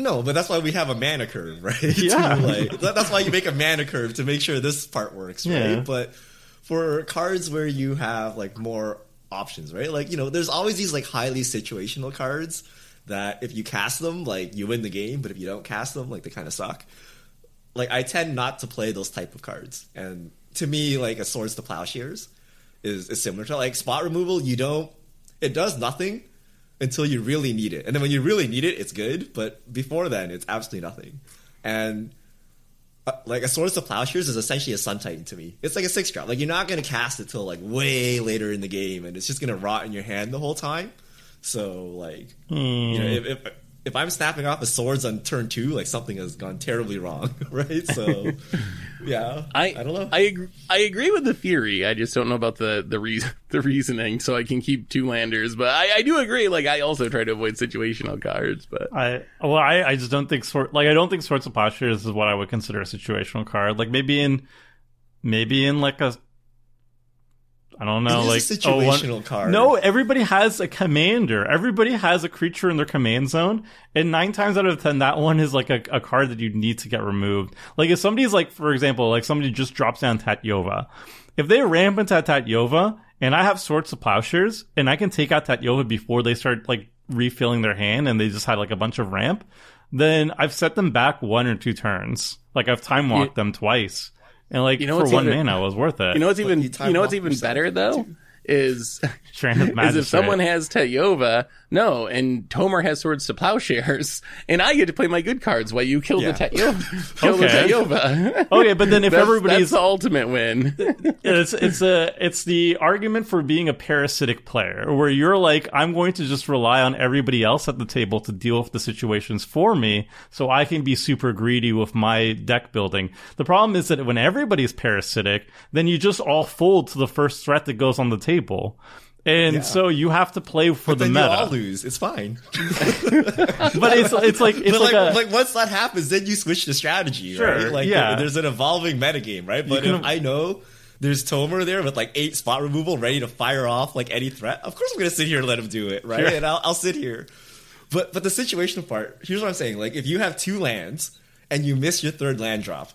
No, but that's why we have a mana curve, right? Yeah. Like, that's why you make a mana curve to make sure this part works, right? Yeah. But for cards where you have like more options, right? Like you know, there's always these like highly situational cards that if you cast them, like you win the game, but if you don't cast them, like they kind of suck. Like I tend not to play those type of cards, and to me, like a swords to plowshares is, is similar to like spot removal. You don't, it does nothing until you really need it. And then when you really need it, it's good. But before then, it's absolutely nothing. And uh, like a Swords to Plowshares is essentially a Sun Titan to me. It's like a six drop. Like you're not gonna cast it till like way later in the game, and it's just gonna rot in your hand the whole time. So like, you know, if, if if I'm snapping off the swords on turn two, like something has gone terribly wrong, right? So yeah, I I don't know. I agree, I agree with the theory. I just don't know about the the re- the reasoning. So I can keep two landers, but I, I do agree. Like I also try to avoid situational cards, but I well, I, I just don't think sword like I don't think Swords of Plowshares is what I would consider a situational card. Like maybe in maybe in like a I don't know, like is a a oh, one- card. No, everybody has a commander. Everybody has a creature in their command zone, and nine times out of ten, that one is like a, a card that you need to get removed. Like if somebody's like, for example, like somebody just drops down Tatyova, if they ramp into Tatyova, and I have Swords of Plowshares, and I can take out Tatyova before they start like refilling their hand, and they just had like a bunch of ramp, then I've set them back one or two turns. Like I've time walked them twice, and like You know for one even- mana, it was worth it. you know what's even you you, know what's even better though is is if someone has Tatyova, no, and Tomer has swords to plowshares, and I get to play my good cards while you kill Yeah. the Tatyova. kill Okay. the Tatyova. Okay, but then if that's, everybody's that's the ultimate win. it's it's a it's the argument for being a parasitic player where you're like I'm going to just rely on everybody else at the table to deal with the situations for me so I can be super greedy with my deck building. The problem is that when everybody's parasitic, then you just all fold to the first threat that goes on the table. And so you have to play for the then you meta. all lose. It's fine. but it's it's like it's but like, like, a like once that happens, then you switch the strategy, Sure, right? Like yeah. there's an evolving metagame, right? But can- if I know there's Tomer there with like eight spot removal ready to fire off like any threat, of course I'm gonna sit here and let him do it, right? Sure. And I'll, I'll sit here. But but the situational part, here's what I'm saying. Like if you have two lands and you miss your third land drop,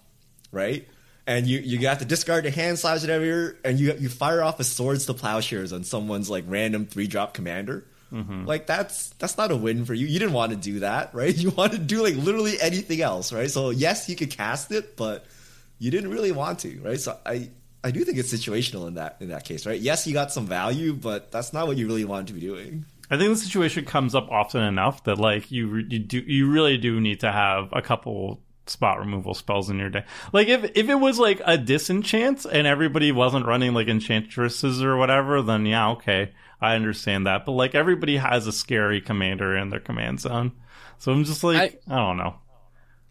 right? And you, you got to discard your hand size whatever, and you you fire off a swords to plowshares on someone's like random three drop commander. Mm-hmm. Like that's that's not a win for you. You didn't want to do that, right? You want to do like literally anything else, right? So yes, you could cast it, but you didn't really want to, right? So I I do think it's situational in that in that case, right? Yes, you got some value, but that's not what you really wanted to be doing. I think the situation comes up often enough that like you you do you really do need to have a couple spot removal spells in your deck. Like if if it was like a disenchant and everybody wasn't running like enchantresses or whatever, then yeah, okay, I understand that. But like everybody has a scary commander in their command zone, so I'm just like I, don't know.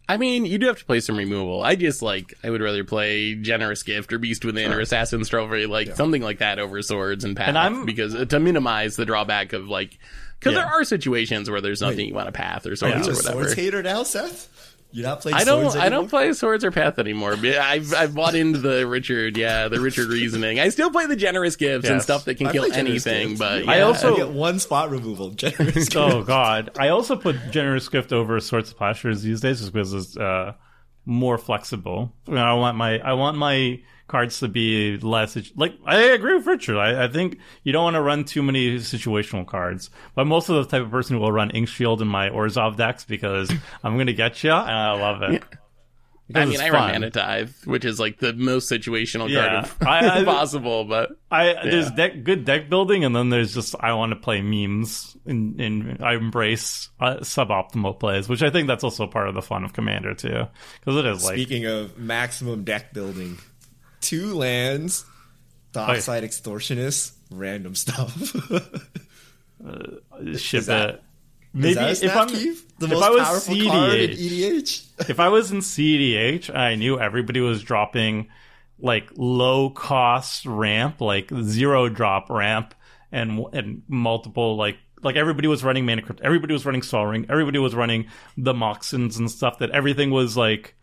I mean, you do have to play some removal. I just like I would rather play Generous Gift or Beast Within or Assassin's Trophy, like something like that over Swords and Path, And I'm- because uh, to minimize the drawback of like, because Yeah. there are situations where there's nothing you want to Path or Swords Are you or a whatever. swords hater now, Seth? You're not playing I don't. swords I don't play swords or path anymore. I've I've bought into the Richard. Yeah, the Richard reasoning. I still play the generous gifts and stuff that can I kill anything. gifts. But I also- You get one spot removal. Generous Oh God, I also put generous gift over sorts of plowshares these days just because it's uh, more flexible. I want my I want my cards to be less like I agree with Richard. I, I think you don't want to run too many situational cards, but most of the type of person who will run Inkshield in my Orzhov decks because I'm going to get you, and I love it. because I mean, I fun. run Mana Tithe, which is like the most situational Yeah. card I- I- possible, but I there's deck good deck building, and then there's just I want to play memes, and, and I embrace uh, suboptimal plays, which I think that's also part of the fun of Commander too, because it is like Speaking of maximum deck building, two lands, Dockside Extortionist, random stuff. ship uh, is that-. Maybe Is that if I'm the if most I was powerful card in CDH, EDH. if I was in CDH, I knew everybody was dropping like low cost ramp, like zero drop ramp, and and multiple like like everybody was running mana crypt, everybody was running Sol Ring, everybody was running the Moxen and stuff. That everything was like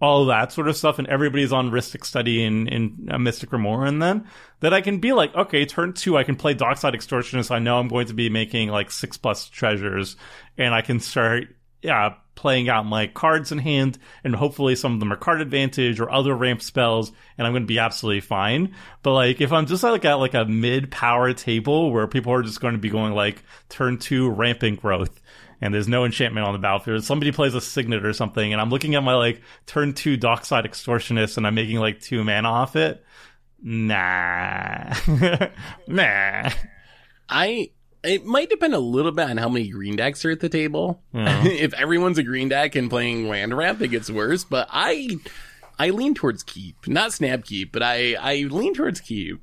all that sort of stuff, and everybody's on Rhystic Study in in uh, Mystic Remora, and then that I can be like, okay, turn two, I can play Dockside Extortionist. I know I'm going to be making like six plus treasures, and I can start, yeah, playing out my cards in hand, and hopefully some of them are card advantage or other ramp spells, and I'm going to be absolutely fine. But like, if I'm just like at like a mid power table where people are just going to be going like turn two rampant growth, and there's no enchantment on the battlefield. Somebody plays a signet or something, and I'm looking at my like turn two dockside extortionist, and I'm making like two mana off it. Nah, nah. I it might depend a little bit on how many green decks are at the table. Yeah. if everyone's a green deck and playing land ramp, it gets worse. But I I lean towards keep, not snap keep, but I I lean towards keep.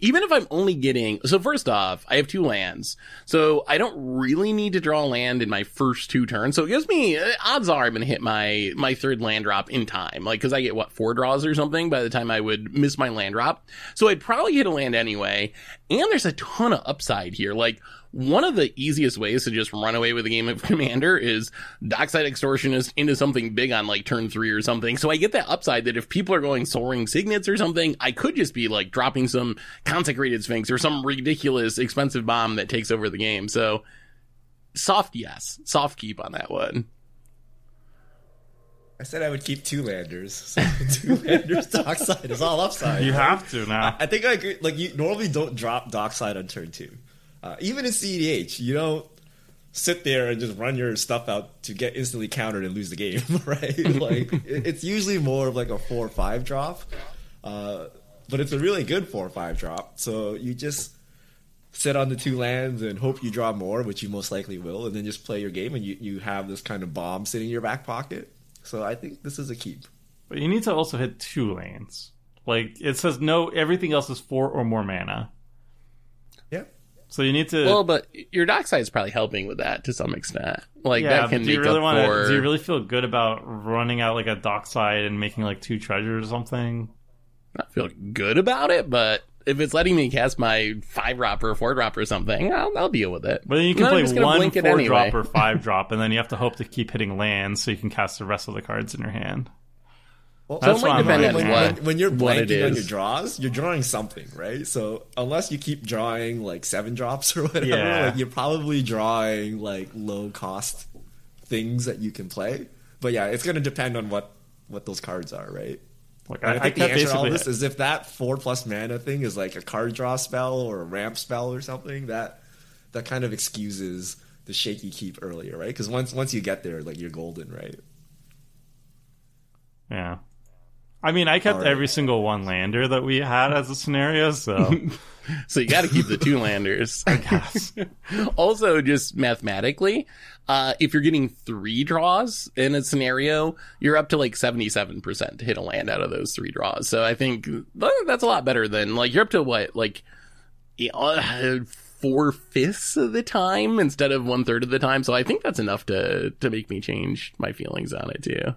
Even if I'm only getting so first off, I have two lands, so I don't really need to draw land in my first two turns. So it gives me uh, odds are I'm gonna hit my my third land drop in time, like because I get what four draws or something by the time I would miss my land drop. So I'd probably hit a land anyway, and there's a ton of upside here. Like one of the easiest ways to just run away with a game of Commander is Dockside Extortionist into something big on like turn three or something. So I get that upside that if people are going Soaring Signets or something, I could just be like dropping some Consecrated Sphinx or some ridiculous expensive bomb that takes over the game. So soft yes, soft keep on that one. I said I would keep two landers. So two landers dockside is all upside. You right? have to now. I think I agree. Like you normally don't drop dockside on turn two. Uh, even in CEDH, you don't sit there and just run your stuff out to get instantly countered and lose the game, right? like it's usually more of like a four or five drop, uh, but it's a really good four or five drop. So you just sit on the two lands and hope you draw more, which you most likely will, and then just play your game and you, you have this kind of bomb sitting in your back pocket. So I think this is a keep. But you need to also hit two lanes. Like it says, no, everything else is four or more mana. So you need to. Well, but your dockside is probably helping with that to some extent. Like yeah, that can do you make really up want to? for. Do you really feel good about running out like a dockside and making like two treasures or something? not feel good about it, but if it's letting me cast my five drop or four drop or something, I'll, I'll deal with it. But then you can No, play one four anyway. drop or five drop, and then you have to hope to keep hitting lands so you can cast the rest of the cards in your hand. Well, That's So it what might I'm depend getting on when, when, when you're blanking on your draws, you're drawing something, right? So unless you keep drawing like seven drops or whatever, Yeah. like you're probably drawing like low cost things that you can play. But yeah, it's gonna depend on what what those cards are, right? Like I, I, I think the answer to all this is if that four plus mana thing is like a card draw spell or a ramp spell or something, that that kind of excuses the shaky keep earlier, right? Because once once you get there, like you're golden, right? yeah. I mean, I kept Alright. every single one lander that we had as a scenario, so So you got to keep the two landers. yes. also, just mathematically, uh, if you're getting three draws in a scenario, you're up to like 77% to hit a land out of those three draws. So I think that's a lot better than like you're up to what, like uh, four fifths of the time instead of one third of the time. So I think that's enough to, to make me change my feelings on it too.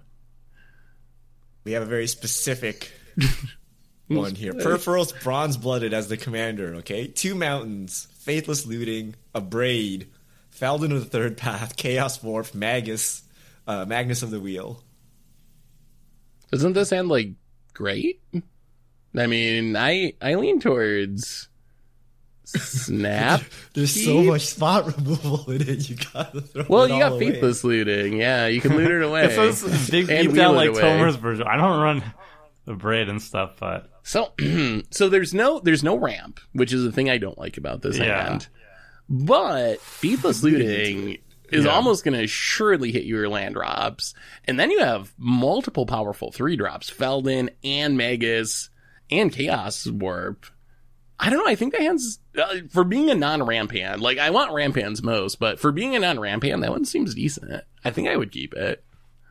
We have a very specific one here. Purphoros bronze blooded as the commander, okay? Two mountains, faithless looting, Abrade, Feldon of the third path, Chaos Warp, Magus, uh, Magnus of the Wheel. Doesn't this sound like great? I mean, I, I lean towards snap. There's so much spot removal in it, you gotta throw Well, it you all got away. faithless looting. Yeah, you can loot it away. It says dig And deep down wheel like away. Tomer's version. I don't run the braid and stuff, but So, so there's no there's no ramp, which is the thing I don't like about this Yeah. hand. But faithless looting is Yeah. almost going to surely hit your land drops. And then you have multiple powerful three drops, Feldon and Magus and Chaos Warp. I don't know. I think the hands, uh, for being a non-ramp hand, like I want ramp hands most, but for being a non-ramp hand, that one seems decent. I think I would keep it.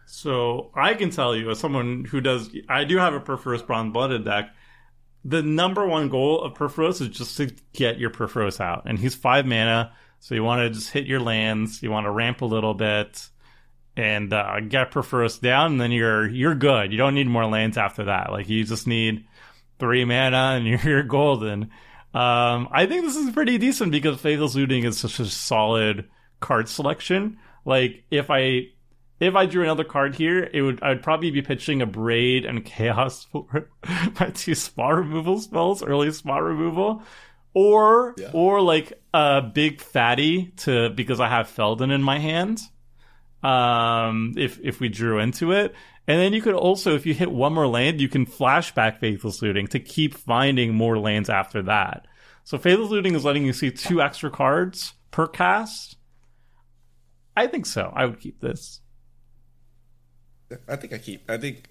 So I can tell you, as someone who does, I do have a Purphoros Bronze Blooded deck. The number one goal of Purphoros is just to get your Purphoros out, and he's five mana, so you want to just hit your lands. You want to ramp a little bit and uh, get Purphoros down, and then you're you're good. You don't need more lands after that. Like you just need three mana, and you're golden. Um, I think this is pretty decent because Faithless Looting is such a solid card selection. Like if I if I drew another card here, it would I'd probably be pitching Abrade and chaos for my two spot removal spells, early spot removal, or Yeah. or like a big fatty to because I have Feldon in my hand. Um, if if we drew into it, and then you could also, if you hit one more land, you can flashback Faithless Looting to keep finding more lands after that. So Faithless Looting is letting you see two extra cards per cast. I think so. I would keep this. I think I keep. I think.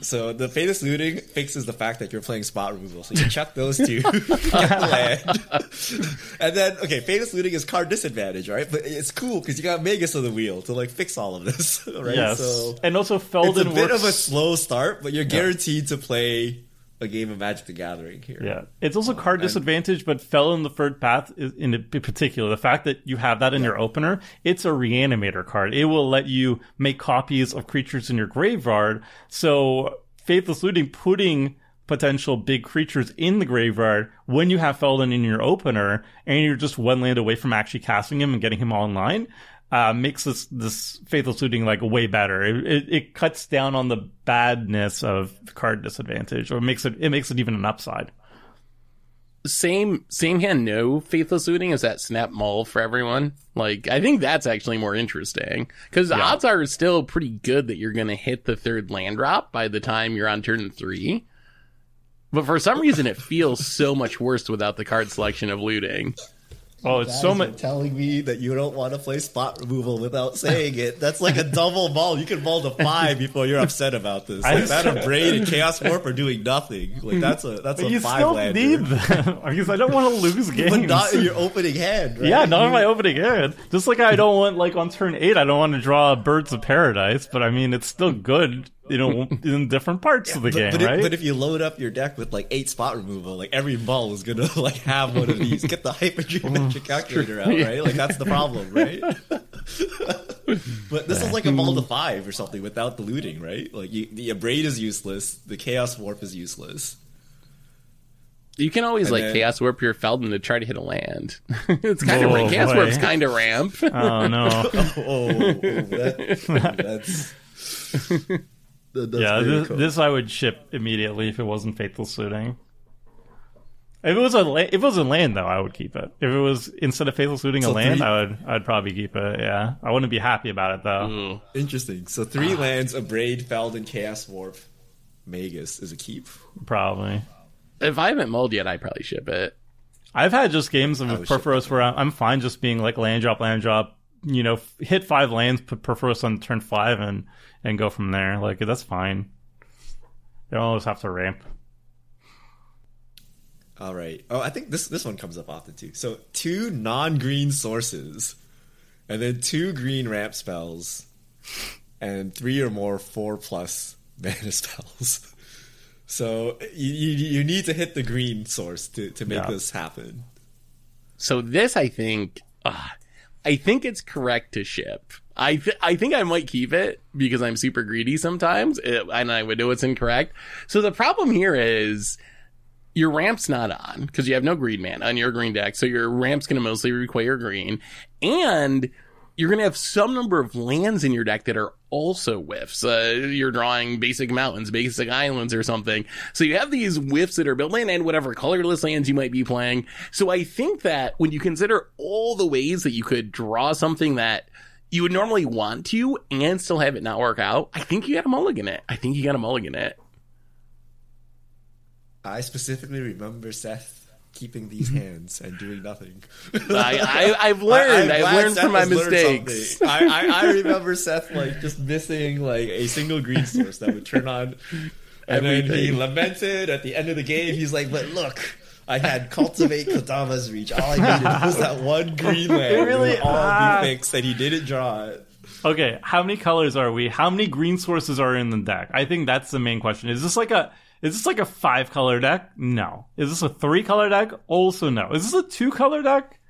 So the faithless looting fixes the fact that you're playing spot removal. So you chuck those two, get the land, and then okay, faithless looting is card disadvantage, right? But it's cool because you got Magus on the wheel to like fix all of this, right? Yes, So and also Felden. it's a Feldon bit of a slow start, but you're guaranteed to play a game of Magic the Gathering here. yeah, it's also um, card disadvantage, but Feldon the Third Path is in particular. The fact that you have that in your opener, it's a reanimator card. It will let you make copies of creatures in your graveyard. So Faithless Looting putting potential big creatures in the graveyard when you have Feldon in your opener and you're just one land away from actually casting him and getting him online. Uh, makes this this faithless looting like way better. It, it, it cuts down on the badness of card disadvantage, or makes it it makes it even an upside. Same, same hand, no faithless looting is that snap mull for everyone. Like, I think that's actually more interesting because the odds are still pretty good that you're going to hit the third land drop by the time you're on turn three. But for some reason, it feels so much worse without the card selection of looting. Oh, it's so much. telling me that you don't want to play spot removal without saying it. That's like a double ball. You can ball to five before you're upset about this. Like that and Braid and Chaos Warp are doing nothing. Like that's a that's But a you five still lander. need them because I don't want to lose games. but not in your opening hand. Right? yeah, not in my opening hand. Just like I don't want, like on turn eight, I don't want to draw Birds of Paradise, but I mean, it's still good, you know, in different parts of the But, game, but, if, right? but if you load up your deck with like eight spot removal, like every ball is gonna like have one of these. Get the hypergeometric calculator out, right? Like that's the problem, right? but this is like a ball to five or something without the looting, right? Like you, the abrade is useless, the chaos warp is useless. You can always And like then- chaos warp your Feldon to try to hit a land. it's kind Oh, of chaos boy. warp's kind of ramp. oh no. Oh, that, that's that- that's yeah, this, cool. this I would ship immediately if it wasn't Faithless Looting. If it was a if it was a land though, I would keep it. If it was instead of Faithless Looting a land, three- I would I'd probably keep it. Yeah, I wouldn't be happy about it though. Ooh. Interesting. So three ah. lands, Abrade, Feldon, chaos warp, Magus is a keep. Probably. If I haven't mulled yet, I'd probably ship it. I've had just games of Purphoros where I'm I'm fine just being like land drop, land drop. You know, hit five lands, put Purphoros on turn five, and and go from there. Like that's fine. You don't always have to ramp. All right. Oh, I think this this one comes up often too. So two non-green sources, and then two green ramp spells, and three or more four plus mana spells. So you you, you need to hit the green source to, to make Yeah. this happen. So this, I think, uh, I think it's correct to ship. I th- I think I might keep it because I'm super greedy sometimes, uh, and I would know it's incorrect. So the problem here is your ramp's not on because you have no green man on your green deck, so your ramp's going to mostly require green, and you're going to have some number of lands in your deck that are also whiffs. Uh, you're drawing basic mountains, basic islands, or something. So you have these whiffs that are built in and whatever colorless lands you might be playing. So I think that when you consider all the ways that you could draw something that you would normally want to and still have it not work out, I think you got a mulligan it. I think you got a mulligan it. I specifically remember Seth keeping these hands and doing nothing. I, I, I've learned. I, I've learned Seth from my mistakes. I, I, I remember Seth like just missing like a single green source that would turn on, and then he lamented at the end of the game. He's like, "But look." I had cultivate Kodama's reach. All I needed was that one green land. It really- all ah. be fixed, and he didn't draw it. Okay, how many colors are we? How many green sources are in the deck? I think that's the main question. Is this like a is this like a five color deck? No. Is this a three color deck? Also no. Is this a two color deck?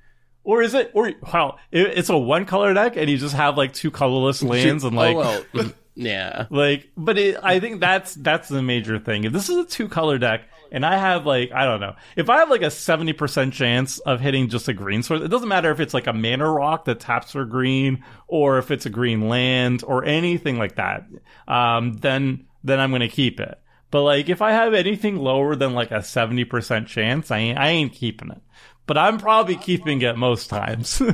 Or is it or well, it, it's a one color deck and you just have like two colorless lands and like oh well, yeah. like but it, I think that's that's the major thing. If this is a two color deck and I have like I don't know. If I have like a 70% chance of hitting just a green source, it doesn't matter if it's like a mana rock that taps for green or if it's a green land or anything like that. Um then then I'm going to keep it. But like if I have anything lower than like a 70% chance, I ain't, I ain't keeping it. But I'm probably keeping it most times.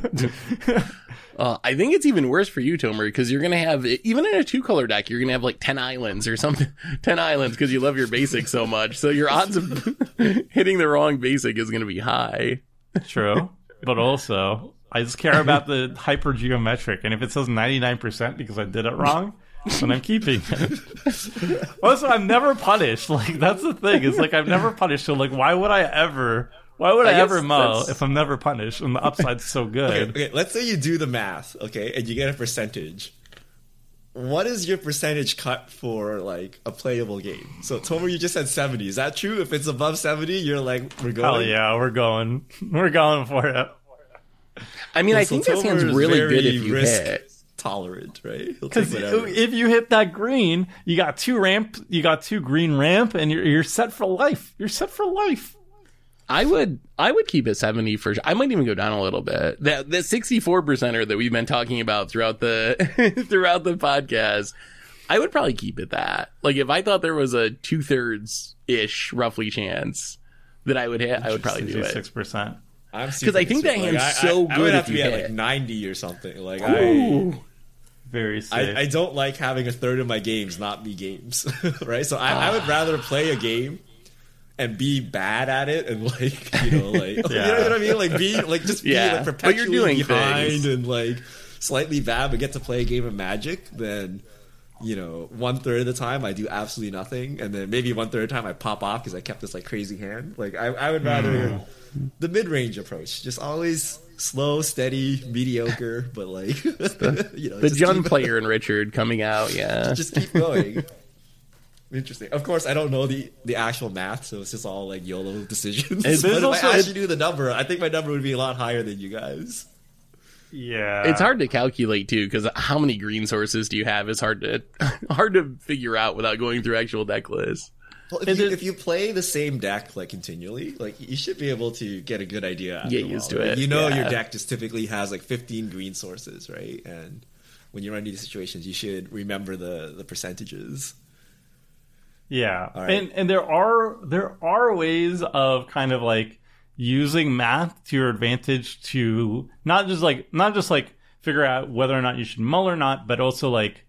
Uh, I think it's even worse for you, Tomer, because you're gonna have even in a two color deck, you're gonna have like ten islands or something, ten islands because you love your basic so much. So your odds of hitting the wrong basic is gonna be high. True. But also, I just care about the hyper geometric. And if it says 99% because I did it wrong, then I'm keeping it. also, I'm never punished. Like, that's the thing. It's like, I'm never punished. So, like, why would I ever, why would I, I ever mow that's- if I'm never punished and the upside's so good? okay, let's say you do the math, okay, and you get a percentage. What is your percentage cut for like a playable game? So Tomer, you just said seventy. Is that true? If it's above seventy, you're like we're going. Hell yeah, we're going. We're going for it. I mean, I So think that sounds Tomer really good if you risk hit. Tolerant, right? He'll take Because whatever. if you hit that green, you got two ramp, you got two green ramp, and you're, you're set for life. You're set for life. I would, I would keep it seventy for. sure. I might even go down a little bit. That the sixty four percenter that we've been talking about throughout the throughout the podcast, I would probably keep it that. Like if I thought there was a two thirds ish roughly chance that I would hit, I would probably do it. Six percent. I'm 'Cause I think that super- hand's I- so I, I good would have if to be you at hit. like ninety or something. Like Ooh. Very safe. I, I, I don't like having a third of my games not be games, right? So I, I would ah. rather play a game and be bad at it and like you know like you know what I mean? Like be like just be Yeah, like but perpetually you're doing behind things. and like slightly bad but get to play a game of Magic then you know one third of the time I do absolutely nothing and then maybe one third of the time I pop off because I kept this like crazy hand. Like I, I would rather hmm. the mid range approach. Just always slow steady mediocre but like you know The just Jun keep- player and Richard coming out, yeah. just keep going. Interesting. Of course, I don't know the, the actual math, so it's just all like YOLO decisions. It is but if also- I actually knew the number, I think my number would be a lot higher than you guys. yeah. It's hard to calculate too, because how many green sources do you have is hard to hard to figure out without going through actual deck lists. Well, if you, if you play the same deck like continually, like you should be able to get a good idea. Get used to it, You know, yeah. your deck just typically has like 15 green sources, right? And when you run into these situations, you should remember the the percentages. Yeah, All right. and and there are there are ways of kind of like using math to your advantage to not just like not just like figure out whether or not you should mull or not, but also like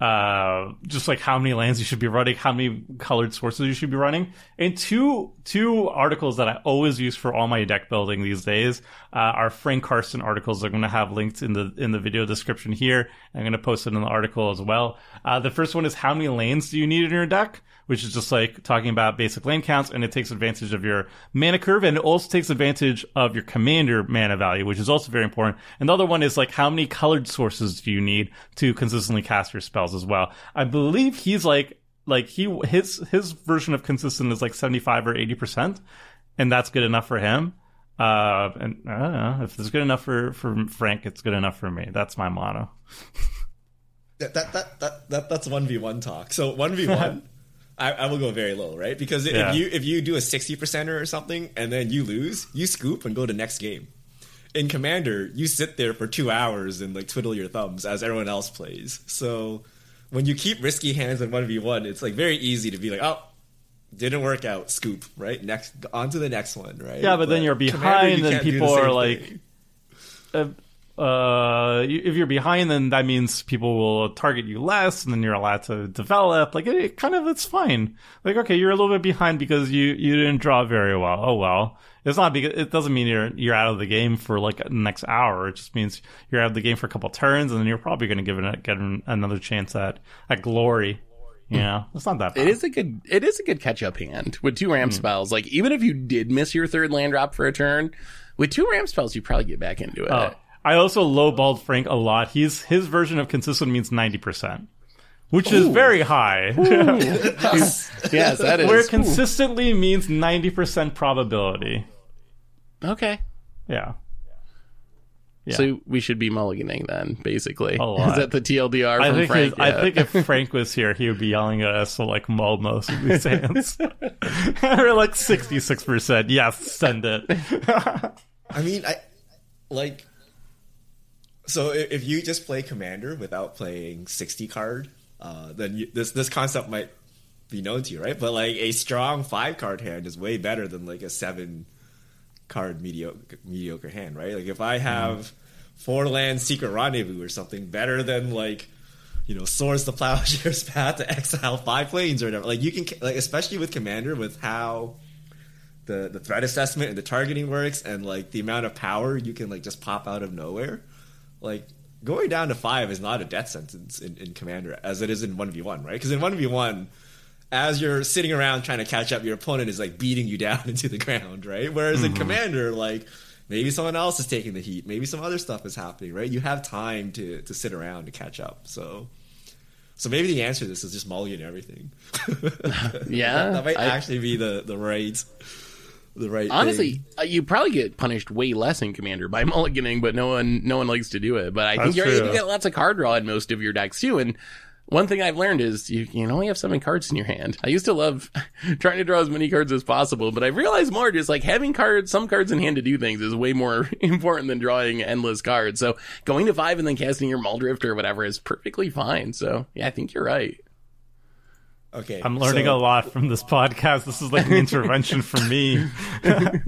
uh just like how many lands you should be running, how many colored sources you should be running. And two two articles that I always use for all my deck building these days uh, are Frank Karsten articles. I'm going to have linked in the in the video description here. I'm going to post it in the article as well. Uh, the first one is how many lanes do you need in your deck? Which is just like talking about basic lane counts, and it takes advantage of your mana curve, and it also takes advantage of your commander mana value, which is also very important. And the other one is like how many colored sources do you need to consistently cast your spells as well. I believe he's like like he his his version of consistent is like 75 or 80 percent and that's good enough for him uh and i don't know if it's good enough for for frank it's good enough for me that's my motto That that that, that, that that's one v one talk. So one v one, I, I will go very low, right? Because if Yeah. you if you do a sixty percenter or something and then you lose, you scoop and go to next game. In Commander, you sit there for two hours and like twiddle your thumbs as everyone else plays. So when you keep risky hands in one v one, it's like very easy to be like, oh. Didn't work out. Scoop right next. On to the next one. Right. yeah but then you're Commander, behind you and can't the people same are like uh, uh, if you're behind, then that means people will target you less, and then you're allowed to develop. Like it, it, kind of, it's fine. Like okay, you're a little bit behind because you you didn't draw very well. Oh well, it's not because it doesn't mean you're you're out of the game for like the next hour. It just means you're out of the game for a couple turns, and then you're probably going to give it get another chance at at glory. You know, it's not that bad. It is a good it is a good catch up hand with two ramp mm. spells. Like even if you did miss your third land drop for a turn, with two ramp spells, you probably get back into it. Oh, I also lowballed Frank a lot. He's his version of consistent means ninety percent, which Ooh. is very high. yes, that is. Where consistently means ninety percent probability. Okay. Yeah. Yeah. So we should be mulliganing then, basically. Is that the TLDR I think Frank? I think if Frank was here, he would be yelling at us to like mull most of these hands. We're like sixty six percent. Yes, send it. I mean, I like so if you just play commander without playing 60 card, uh, then you, this this concept might be known to you, right? But like a strong five card hand is way better than like a seven card mediocre mediocre hand, right? Like if I have mm. four land secret rendezvous or something, better than like you know swords the plowshare's path to exile five Plains or whatever. Like you can like especially with commander with how the the threat assessment and the targeting works and like the amount of power you can like just pop out of nowhere like going down to five is not a death sentence in, in Commander as it is in one v one, right? Because in one v one, as you're sitting around trying to catch up, your opponent is like beating you down into the ground, right? Whereas mm-hmm. in Commander, like maybe someone else is taking the heat, maybe some other stuff is happening, right? You have time to to sit around to catch up. So. So maybe the answer to this is just mulligan everything. yeah, that, that might I, actually be the the right the right. Honestly, uh, you probably get punished way less in Commander by mulliganing, but no one no one likes to do it. But I think you're, you get lots of card draw in most of your decks too, and. One thing I've learned is you, you can only have so many cards in your hand. I used to love trying to draw as many cards as possible, but I've realized more just like having cards, some cards in hand to do things is way more important than drawing endless cards. So going to five and then casting your Muldrift or whatever is perfectly fine. So yeah, I think you're right. Okay. I'm learning so, a lot from this podcast. This is like an intervention for me. do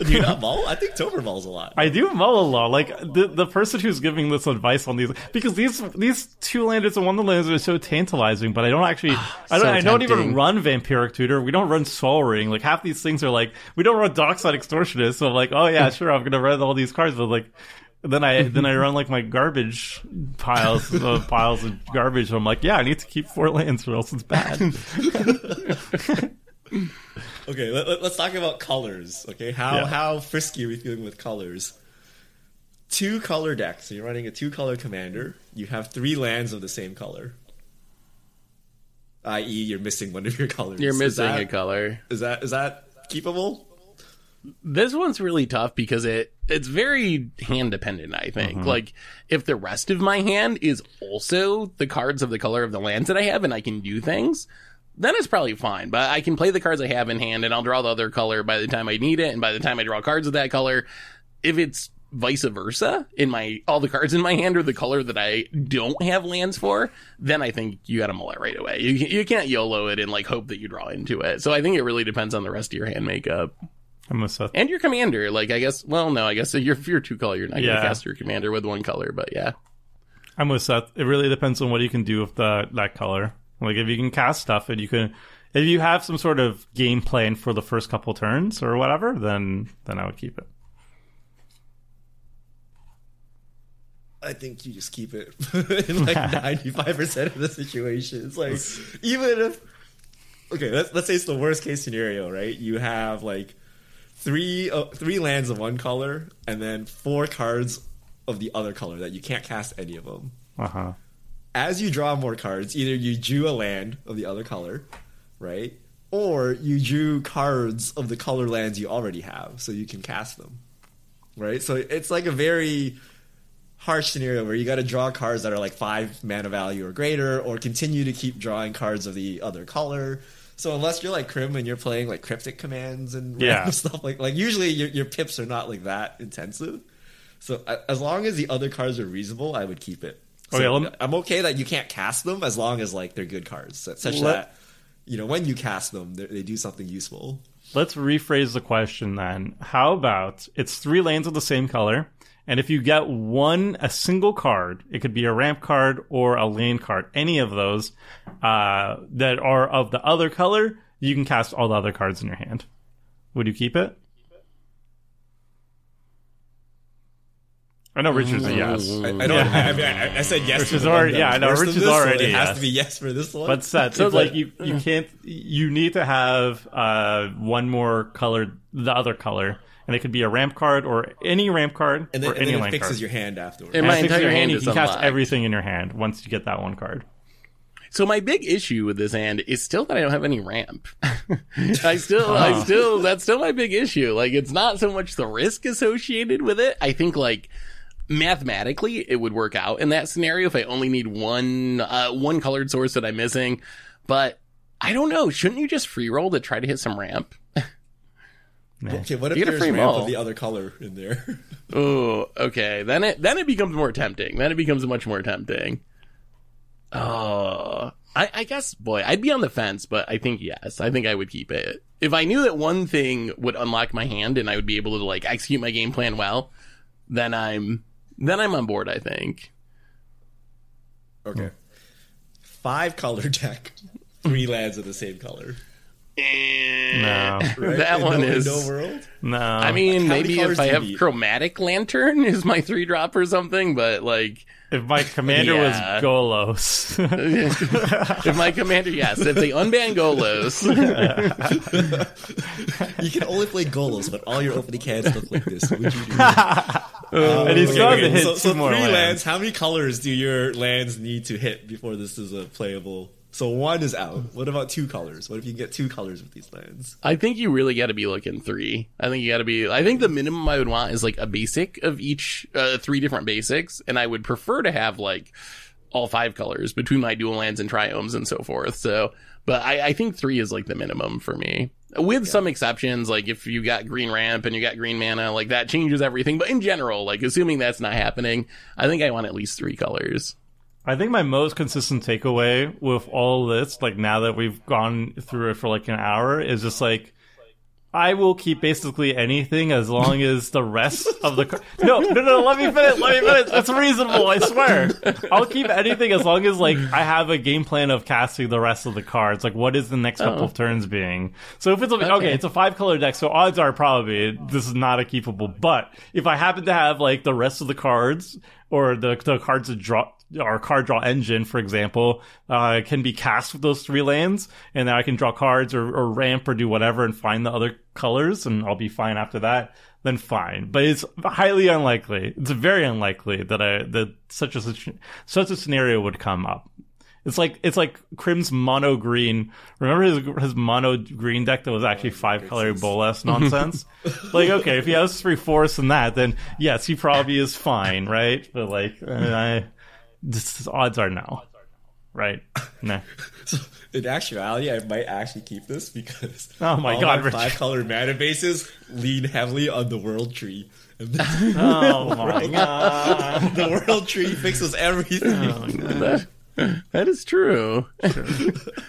you not mull? I think Tomer mulls a lot. I do mull a lot. Like the the person who's giving this advice on these because these these two landers and Wonderlands are so tantalizing, but I don't actually I don't so I don't even run Vampiric Tutor. We don't run Sol Ring. Like half these things are like we don't run Dockside Extortionist. So I'm like, oh yeah, sure, I'm gonna run all these cards, but like then I then I run like my garbage piles of piles of garbage. And I'm like, yeah, I need to keep four lands or else it's bad. okay, let, us talk about colors. Okay, how yeah. how frisky are we feeling with colors? Two color decks. So you're running a two color commander. You have three lands of the same color. I.e., you're missing one of your colors. You're missing that, a color. Is that is that keepable? This one's really tough because it it's very hand dependent, I think. Mm-hmm. Like if the rest of my hand is also the cards of the color of the lands that I have and I can do things, then it's probably fine. But I can play the cards I have in hand and I'll draw the other color by the time I need it and by the time I draw cards of that color. If it's vice versa in my all the cards in my hand are the color that I don't have lands for, then I think you got to mull it right away. You you can't YOLO it and like hope that you draw into it. So I think it really depends on the rest of your hand makeup. I'm Seth. And your commander, like I guess. Well, no, I guess if you're, if you're two color, you're not yeah. gonna cast your commander with one color. But yeah, I'm with Seth. It really depends on what you can do with the, that color. Like if you can cast stuff and you can, if you have some sort of game plan for the first couple turns or whatever, then then I would keep it. I think you just keep it in like ninety five percent of the situations. Like even if okay, let's let's say it's the worst case scenario, right? You have like three uh, three lands of one color and then four cards of the other color that you can't cast any of them. Uh huh. As you draw more cards, either you drew a land of the other color, right, or you drew cards of the color lands you already have, so you can cast them, right. So it's like a very harsh scenario where you got to draw cards that are like five mana value or greater, or continue to keep drawing cards of the other color so unless you're like Crim and you're playing like cryptic commands and yeah. stuff like like usually your your pips are not like that intensive. So as long as the other cards are reasonable, I would keep it. So okay, me, I'm okay that you can't cast them as long as like they're good cards, such let, that you know when you cast them, they do something useful. Let's rephrase the question then. How about it's three lanes of the same color, And if you get one, a single card, it could be a ramp card or a lane card, any of those uh, that are of the other color, you can cast all the other cards in your hand. Would you keep it? I know Richard's a yes. I, I don't. I, I, mean, I, I said yes. Which to is the one already- yeah, I know, Richard's which than is this, already It has yes. to be yes for this one. But Seth, So it's the- like you you can't you need to have uh, one more color, the other color, and it could be a ramp card or any ramp card and then, or and any then it lane fixes card. your hand afterwards. And And my it entire your hand you is can cast everything in your hand once you get that one card. So my big issue with this hand is still that I don't have any ramp. I still, I still, that's still my big issue. Like, it's not so much the risk associated with it. I think like mathematically it would work out in that scenario if I only need one, uh, one colored source that I'm missing. But I don't know. Shouldn't you just free roll to try to hit some ramp? okay, what if You get a there's ramp of the other color in there? Oh, okay. Then it then it becomes more tempting. Then it becomes much more tempting. Oh, I, I guess, boy, I'd be on the fence, but I think yes. I think I would keep it if I knew that one thing would unlock my hand and I would be able to like execute my game plan well. Then I'm then I'm on board. I think. okay, five color deck, three lands of the same color. No, Right? That In one no, is- no world. no. I mean, How many maybe if I have need? chromatic lantern is my three drop or something, but like if my commander Yeah. was Golos, if my commander, yes, if they unban Golos, You can only play Golos, but all your opening hands look like this. Would you do? and he's oh, Okay, going okay, to hit so, two so more three lands. lands. How many colors do your lands need to hit before this is a playable? So one is out. What about two colors? What if you can get two colors with these lands? I think you really got to be looking three. I think you got to be. I think the minimum I would want is like a basic of each, uh, three different basics, and I would prefer to have like all five colors between my dual lands and triomes and so forth. So, but I, I think three is like the minimum for me. With some exceptions, like if you got green ramp and you got green mana, like that changes everything. But in general, like assuming that's not happening, I think I want at least three colors. I think my most consistent takeaway with all this, like now that we've gone through it for like an hour, is just like I will keep basically anything as long as the rest of the. car- no, no, no. Let me finish. Let me finish. It's reasonable. I swear. I'll keep anything as long as like I have a game plan of casting the rest of the cards. Like, what is the next couple oh. of turns being? So if it's a, okay. Okay. it's a five color deck, so odds are probably this is not a keepable. But if I happen to have like the rest of the cards or the the cards that draw our card draw engine, for example, uh, can be cast with those three lands, and then I can draw cards or, or ramp or do whatever and find the other colors, and I'll be fine after that. Then fine, but it's highly unlikely. It's very unlikely that I that such a such a scenario would come up. It's like it's like Crim's mono green. Remember his his mono green deck that was actually five color bolas nonsense. like okay, if he has three fourths in that, then yes, he probably is fine, right? But like, I, this, odds are no, right? Nah. So in actuality, I might actually keep this because Oh my all God, my five color mana bases lean heavily on the world tree. And the, Oh my god! the world tree fixes everything. Oh, That, that is true.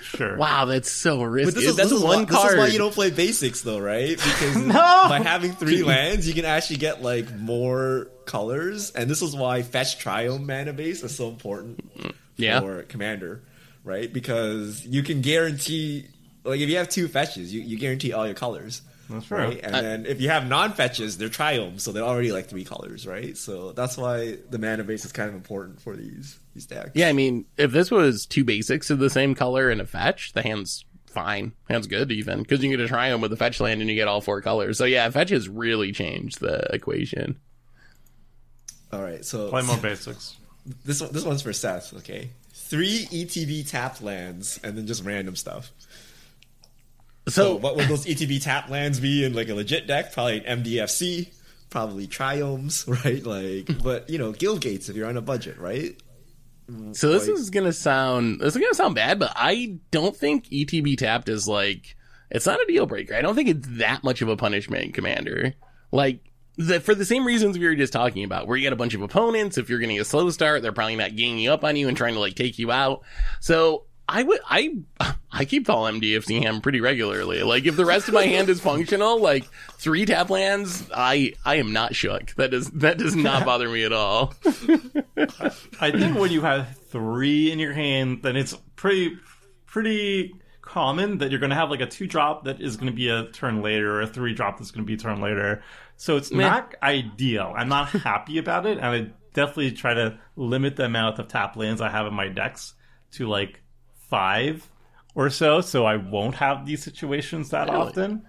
Sure. Wow, that's so risky. But this is, that's this, is one why, card. this is why you don't play basics though, right? Because No! by having three lands, you can actually get like more colors, and this is why fetch triome mana base is so important Yeah. for commander, right? Because you can guarantee, like if you have two fetches, you, you guarantee all your colors. That's true. Right? And I- then if you have non fetches, they're triomes, so they're already like three colors, right? So that's why the mana base is kind of important for these these decks. Yeah, I mean, if this was two basics of the same color and a fetch, the hand's fine. Hand's good even because you can get a triome with a fetch land and you get all four colors. So yeah, fetch has really changed the equation. All right, so Play more basics. This one, this one's for Seth. Okay, three ETB tap lands, and then just random stuff. So, So what would those ETB tap lands be in like a legit deck? Probably an MDFC, probably triomes, right? Like, but you know, guild gates if you're on a budget, right? So this Like- is gonna sound this is gonna sound bad, but I don't think ETB tapped is like it's not a deal breaker. I don't think it's that much of a punishment Commander. Like the, for the same reasons we were just talking about, where you get a bunch of opponents. If you're getting a slow start, they're probably not ganging up on you and trying to like take you out. So I would I I keep all MDFC hand pretty regularly. Like if the rest of my hand is functional, like three tap lands, I I am not shook. That does that does not bother me at all. I think when you have three in your hand, then it's pretty pretty common that you're going to have like a two drop that is going to be a turn later, or a three drop that's going to be a turn later. So it's Meh. not ideal. I'm not happy about it, and I definitely try to limit the amount of tap lands I have in my decks to like five or so, so I won't have these situations that Really? often.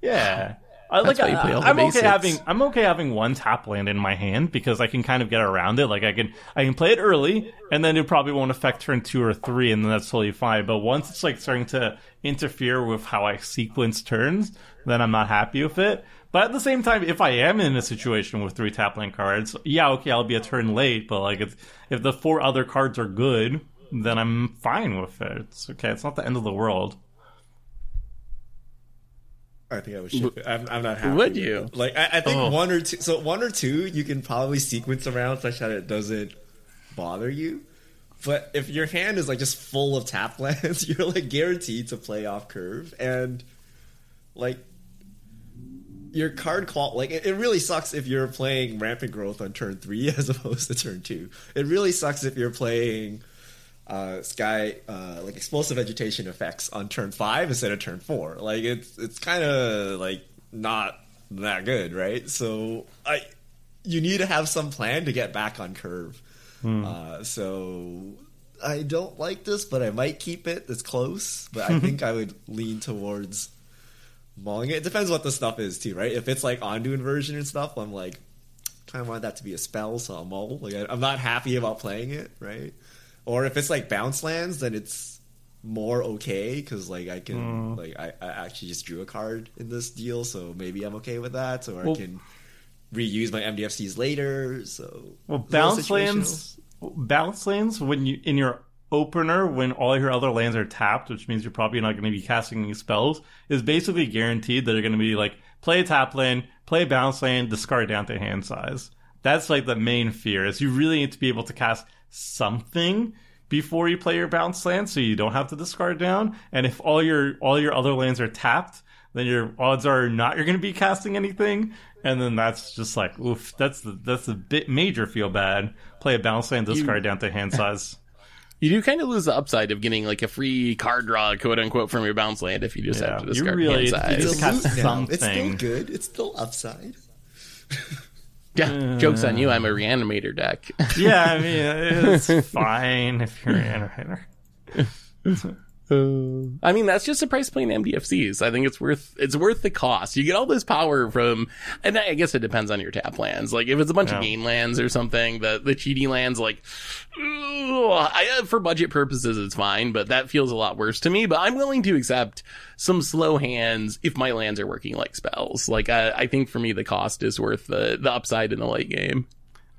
Yeah. I like why you play all the I, am okay having I'm okay having one tap land in my hand because I can kind of get around it. Like I can I can play it early and then it probably won't affect turn two or three and then that's totally fine. But once it's like starting to interfere with how I sequence turns, then I'm not happy with it. But at the same time, if I am in a situation with three tap land cards, yeah, okay, I'll be a turn late, but like if if the four other cards are good, then I'm fine with it. It's okay. It's not the end of the world. I think I would ship it. I'm, I'm not happy. Would you? Like I, I think Oh. one or two. So one or two, you can probably sequence around such that it doesn't bother you. But if your hand is like just full of tap lands, you're like guaranteed to play off curve, and like your card qual like it, it really sucks if you're playing rampant growth on turn three as opposed to turn two. It really sucks if you're playing uh, sky uh, like explosive vegetation effects on turn five instead of turn four. Like it's it's kind of like not that good, right? So I you need to have some plan to get back on curve. Uh, so I don't like this, but I might keep it. It's close, but I think I would lean towards mulling it. It depends what the stuff is too, right? If it's like Ondu inversion and stuff, I'm like kind of want that to be a spell, so I'll mull. Like I, I'm not happy about playing it, right? Or if it's like bounce lands, then it's more okay because like I can mm. like I, I actually just drew a card in this deal, so maybe I'm okay with that. Or Well- I can reuse my MDFCs later. So Well, it's a little bounce lands, bounce lands when you in your opener when all your other lands are tapped, which means you're probably not going to be casting any spells, is basically guaranteed that you're going to be like play a tap land, play a bounce land, discard down to hand size. That's like the main fear is you really need to be able to cast something before you play your bounce land, so you don't have to discard down. And if all your all your other lands are tapped, then your odds are not you're going to be casting anything, and then that's just like oof. That's the that's the bit major feel bad. Play a bounce land, discard down to hand size. You do kind of lose the upside of getting like a free card draw, quote unquote, from your bounce land if you just Yeah, have to you discard really- hand you size. just cast loot now. It's still good. It's still upside. Yeah, jokes on you. I'm a reanimator deck. yeah, I mean it's fine if you're an animator. I mean, that's just the price of playing MDFCs. I think it's worth it's worth the cost. You get all this power from, and I guess it depends on your tap lands. Like if it's a bunch of Yeah. game lands or something, the the cheaty lands, like ugh, I, for budget purposes, it's fine. But that feels a lot worse to me. But I'm willing to accept some slow hands if my lands are working like spells. Like I, I think for me, the cost is worth the the upside in the late game.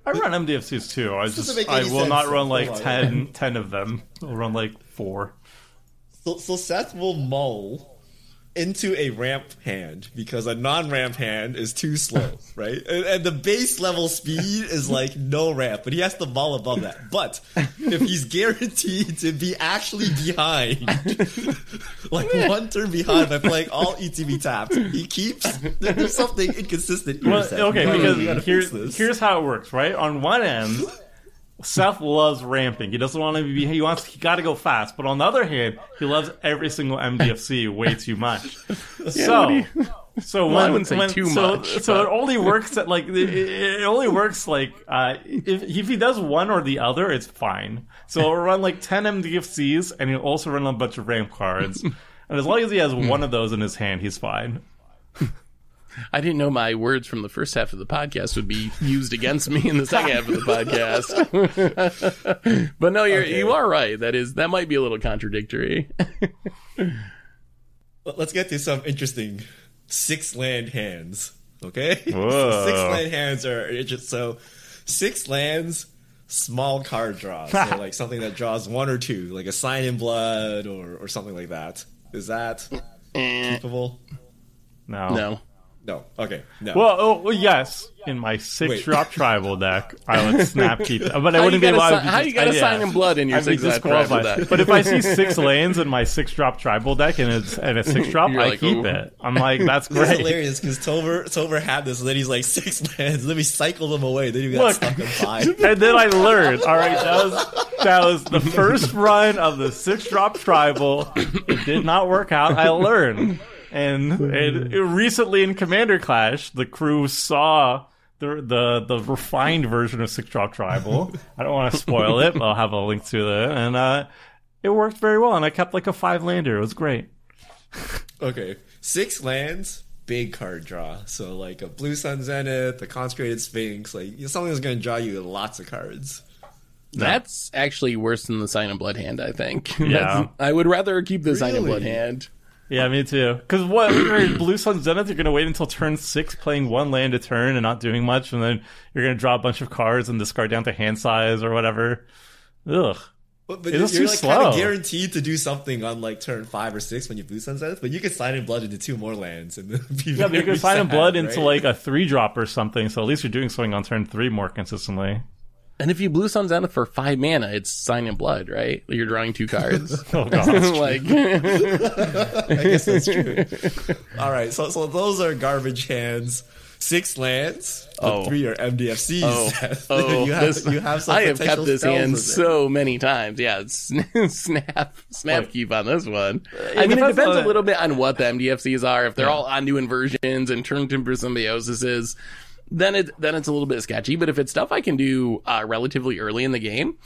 I run MDFCs too. I just I will sense, not run like hold 10, 10 of them. I'll run like four. So, so Seth will mull into a ramp hand because a non-ramp hand is too slow, right? And, and the base level speed is like no ramp, but he has to mull above that. But if he's guaranteed to be actually behind, like one turn behind by playing all ETB tapped, he keeps. There's something inconsistent. Well, okay, because here's here's how it works, right? On one end, Seth loves ramping. He doesn't want to be. He wants. He got to go fast. But on the other hand, he loves every single MDFC way too much. so. So when, I wouldn't say when- too so, much, so but- it only works at like it, it only works like uh, if if he does one or the other, it's fine. So he'll run like ten MDFCs and he'll also run a bunch of ramp cards. and as long as he has one of those in his hand, he's fine. I didn't know my words from the first half of the podcast would be used against me in the second half of the podcast. but no, you're Okay. you are right. That is that might be a little contradictory. Let's get to some interesting six land hands. Okay, Whoa. so six land hands are interesting. So six lands, small card draw. So like something that draws one or two, like a sign in blood or or something like that. Is that Eh, capable? No, no. No. Okay. No. Well, oh, well, yes. In my six Wait. drop tribal deck, I would snap keep, but I wouldn't be got able. a I si- how just- you got a I- uh, sign in blood in your I'd six drop tribal deck? But if I see six lands in my six drop tribal deck and it's and a six drop, You're I like, keep "Ooh." it. I'm like, that's great. hilarious because Tomer Tomer had this, and then he's like six lands. Let me cycle them away. Then you got Look. stuck in five. And then I learned. All right, that was that was the first run of the six drop tribal. It did not work out. I learned, and, and recently in Commander Clash, the crew saw the the the refined version of six drop tribal. I don't want to spoil it. But I'll have a link to it, and uh, it worked very well. And I kept like a five lander. It was great. Okay, six lands, big card draw. So like a Blue Sun Zenith, a Consecrated Sphinx, like something that's going to draw you lots of cards. That's actually worse than the sign of blood hand. I think. Yeah. That's- I would rather keep the sign of blood hand. Yeah, me too. Because what Blue Sun Zenith, you're gonna wait until turn six, playing one land a turn and not doing much, and then you're gonna draw a bunch of cards and discard down to hand size or whatever. Ugh. But, but It is you're like kind of guaranteed to do something on like turn five or six when you Blue Sun Zenith, but you can sign in blood into two more lands and be Yeah, but you can sign in blood into like a three drop or something, so at least you're doing something on turn three more consistently. And if you blue sun zenith for five mana, it's sign and blood, right? You're drawing two cards. Oh gosh. like I guess that's true. All right, so so those are garbage hands. Six lands. Oh. three are MDFCs. Oh, oh, you have this, you have some I have kept this hand so many times. Yeah, snap, snap Like- keep on this one. I mean, it depends depends on- a little bit on what the MDFCs are. If they're all Ondu inversions and turn timber symbiosises, then it then it's a little bit sketchy. But if it's stuff I can do uh, relatively early in the game,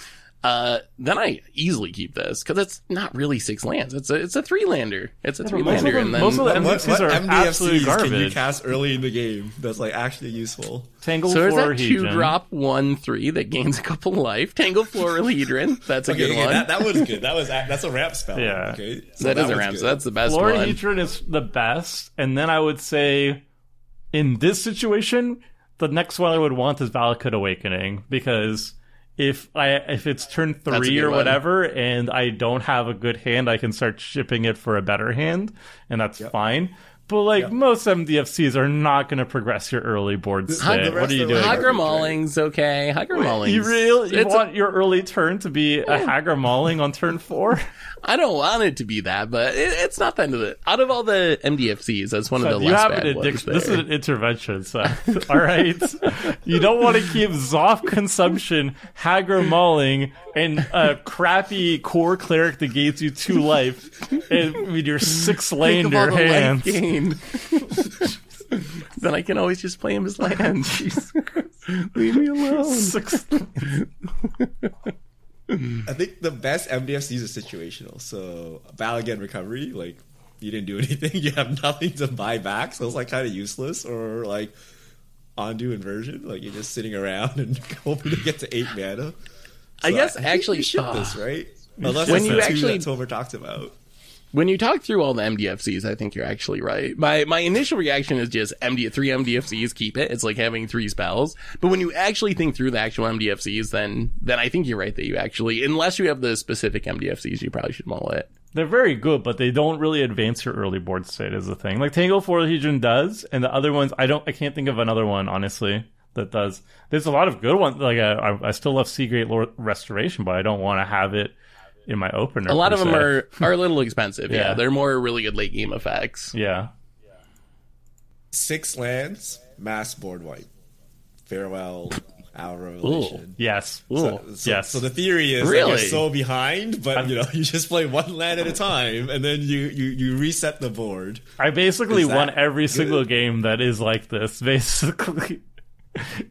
uh, then I easily keep this because it's not really six lands. It's a it's a three lander. It's a three lander, them- and then most of the What, MDFCs what are absolutely MDFCs can you cast early in the game that's like actually useful? Tangle So there's Floor that two Hedron. drop one three that gains a couple life. Tangled Florahedron. That's a Okay, good okay, one. that, that was good. That was that's a ramp spell. Yeah. Okay, so that is was a ramp. good. So that's the best Floor one. Hedron is the best, and then I would say, in this situation, the next one I would want is Valakut Awakening because if I if it's turn three or one. whatever, and I don't have a good hand, I can start shipping it for a better hand, and that's fine. But like most MDFCs are not going to progress your early board state. What are you doing? them Mauling's okay. Hagra Mauling's. You really you it's a- want your early turn to be a Hagra Mauling on turn four? I don't want it to be that, but it, it's not the end of it. Out of all the MDFCs, that's one of the you less have bad an ones addiction. This is an intervention, so all right. you don't want to keep Zof consumption, Hagra Mauling, and a crappy core cleric that gives you two life, and with your six Think of all lander the life hands. Gain. then I can always just play him as land. Jesus Christ. Leave me alone. I think the best MDFCs are situational. So Bala Ged recovery, like you didn't do anything, you have nothing to buy back, so it's like kind of useless. Or like Ondu inversion, like you're just sitting around and hoping to get to eight mana. I So guess think actually- you ship ah. this right. Unless When it's you actually- that Tomer talked about. When you talk through all the MDFCs, I think you're actually right. My my initial reaction is just MD three MDFCs, keep it. It's like having three spells. But when you actually think through the actual MDFCs, then then I think you're right that you actually, unless you have the specific MDFCs, you probably should mull it. They're very good, but they don't really advance your early board state. Is the thing. Like Tangle Floor Legion does, and the other ones, I don't. I can't think of another one honestly that does. There's a lot of good ones. Like I, I still love Sea Great Lord Restoration, but I don't want to have it in my opener. A lot of them se. are are a little expensive. Yeah, Yeah. they're more really good late game effects. Yeah. Six lands, mass board wipe. Farewell, our revelation. Yes. So, so- yes. So the theory is that Really? you're so behind, but you know you just play one land at a time, and then you you, you reset the board. I basically won every good? single game that is like this. Basically,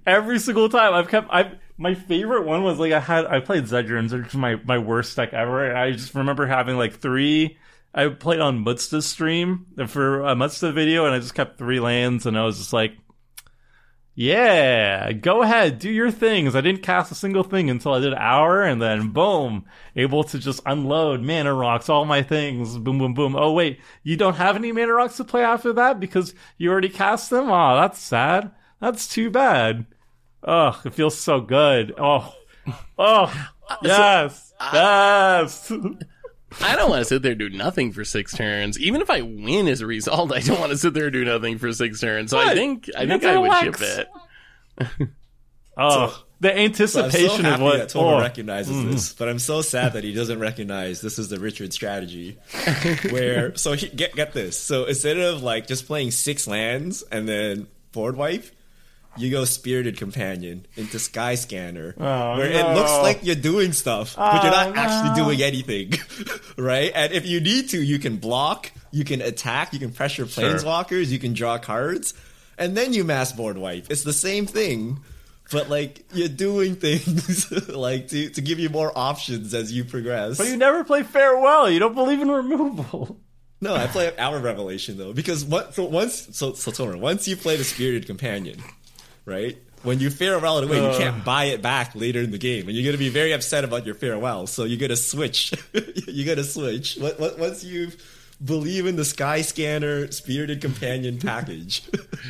every single time I've kept. I my favorite one was like I had I played Zedrins, which is my my worst deck ever. And I just remember having like three. I played on Mutsta's stream for a Mutsta video, and I just kept three lands, and I was just like. Yeah, go ahead, do your things. I didn't cast a single thing until I did hour, and then boom, able to just unload mana rocks, all my things, boom, boom, boom. Oh wait, you don't have any mana rocks to play after that because you already cast them. Oh, that's sad. That's too bad. Oh, it feels so good. Oh, oh, uh, yes, uh, yes. I don't want to sit there and do nothing for six turns. Even if I win as a result, I don't want to sit there and do nothing for six turns. So I think I You think have to I would relax. ship it. Oh, So- the So I'm so happy of what. that Tomer oh. recognizes mm. this, but I'm so sad that he doesn't recognize this is the Richard strategy. Where so he, get get this. So instead of like just playing six lands and then board wipe, you go Spirited Companion into Sky Scanner, Oh, where no. it looks like you're doing stuff, but you're Oh, not actually doing anything, right? And if you need to, you can block, you can attack, you can pressure Sure. planeswalkers, you can draw cards, and then you mass board wipe. It's the same thing. But like you're doing things like to, to give you more options as you progress. But you never play farewell. You don't believe in removal. No, I play our Revelation though because what so once so so Tomer, once you play the Spirited Companion, right? When you farewell it away, you can't buy it back later in the game, and you're gonna be very upset about your farewell. So you're gonna switch. you're gonna switch. What, what, once you believe in the Sky Scanner Spirited Companion package,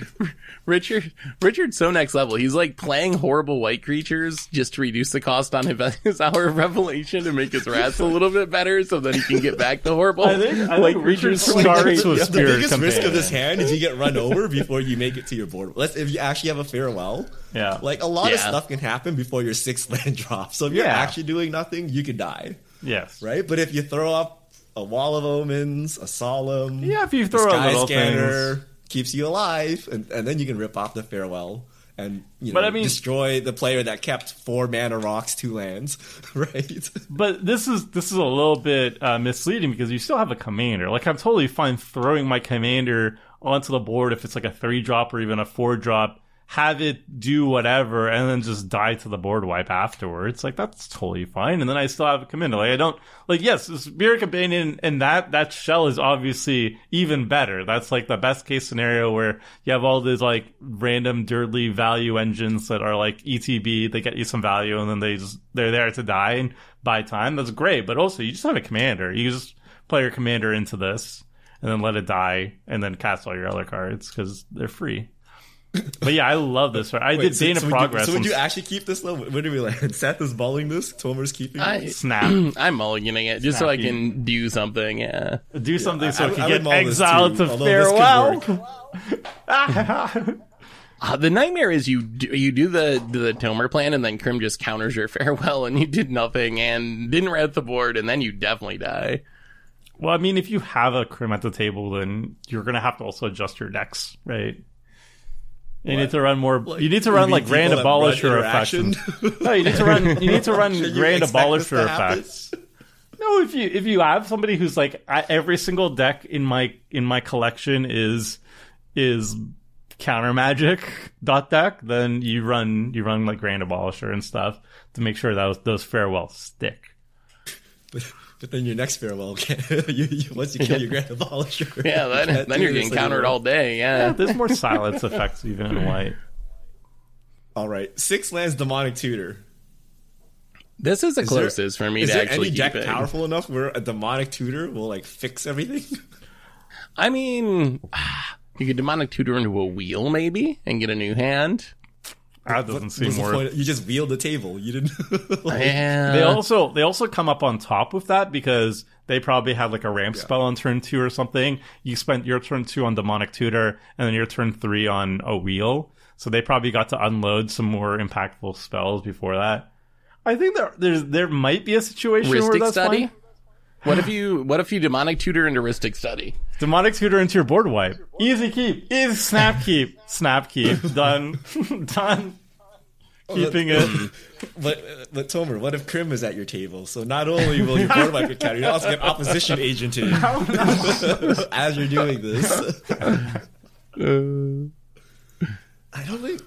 Richard Richard's so next level. He's like playing horrible white creatures just to reduce the cost on his- his hour of revelation and make his wrath a little bit better so that he can get back the horrible I think- I white think creatures Richard from starts the with the Spirit biggest risk of this hand is you get run over before you make it to your board. Let's if you actually have a farewell. Yeah. Like a lot of stuff can happen before your sixth land drops. So if you're Yeah. actually doing nothing, you could die. Yes. right? But if you throw up a wall of omens, a solemn, Yeah, if you a throw a sky little scanner things. keeps you alive, and, and then you can rip off the farewell and you know But I mean- destroy the player that kept four mana rocks, two lands, right? But this is this is a little bit uh, misleading because you still have a commander. Like I'm totally fine throwing my commander onto the board if it's like a three drop or even a four drop. Have it do whatever and then just die to the board wipe afterwards. Like that's totally fine. And then I still have a commander. Like I don't like yes, Spirit Companion and that that shell is obviously even better. That's like the best case scenario where you have all these like random dirtly value engines that are like ETB, they get you some value and then they just they're there to die and buy time. That's great. But also you just have a commander. You just play your commander into this and then let it die and then cast all your other cards because they're free. But yeah, I love this. I Wait, did so- Dana so would you- Progress. so would you actually keep this though? Where do we land? Seth is balling this. Tomer's keeping. I- it? Snap. I'm mulliganing it just so I can do something. Yeah. Do something so I- it I can would get mull this exiled to although farewell. Uh, the nightmare is you do, you do the the Tomer plan and then Crim just counters your farewell and you did nothing and didn't read the board and then you definitely die. well, I mean, if you have a Crim at the table, then you're gonna have to also adjust your decks, right? You need to run more. Like, you need to run like Grand Abolisher effects. No, you need to run. You need to run Grand expect this to Abolisher effects. No, if you if you have somebody who's like I, every single deck in my in my collection is is counter magic dot deck, then you run you run like Grand Abolisher and stuff to make sure those those farewells stick. But, but then your next farewell, you, you, once you kill your Grand Abolisher, Yeah, you then, can't then you're this getting countered anymore. all day. Yeah. There's more silence effects even in white. All right, six lands demonic tutor. This is the Is there- closest for me Is to there actually any deck keep it. powerful enough where a demonic tutor will like fix everything? I mean, you could demonic tutor into a wheel maybe and get a new hand. That doesn't seem the worth. You just wheeled the table. You didn't. like, Yeah. They also they also come up on top with that because they probably had like a ramp spell on turn two or something. You spent your turn two on demonic tutor and then your turn three on a wheel. So they probably got to unload some more impactful spells before that. I think there there's there might be a situation where that's study. fine. What if you what if you demonic tutor into Rhystic Study? Demonic tutor into your board wipe. Easy keep. Easy snap keep. Snap keep. Done. Done. Keeping it. Um, but uh, but Tomer, what if Crim is at your table? So not only will your board wipe get countered, you also get opposition agent agented as you're doing this. I don't think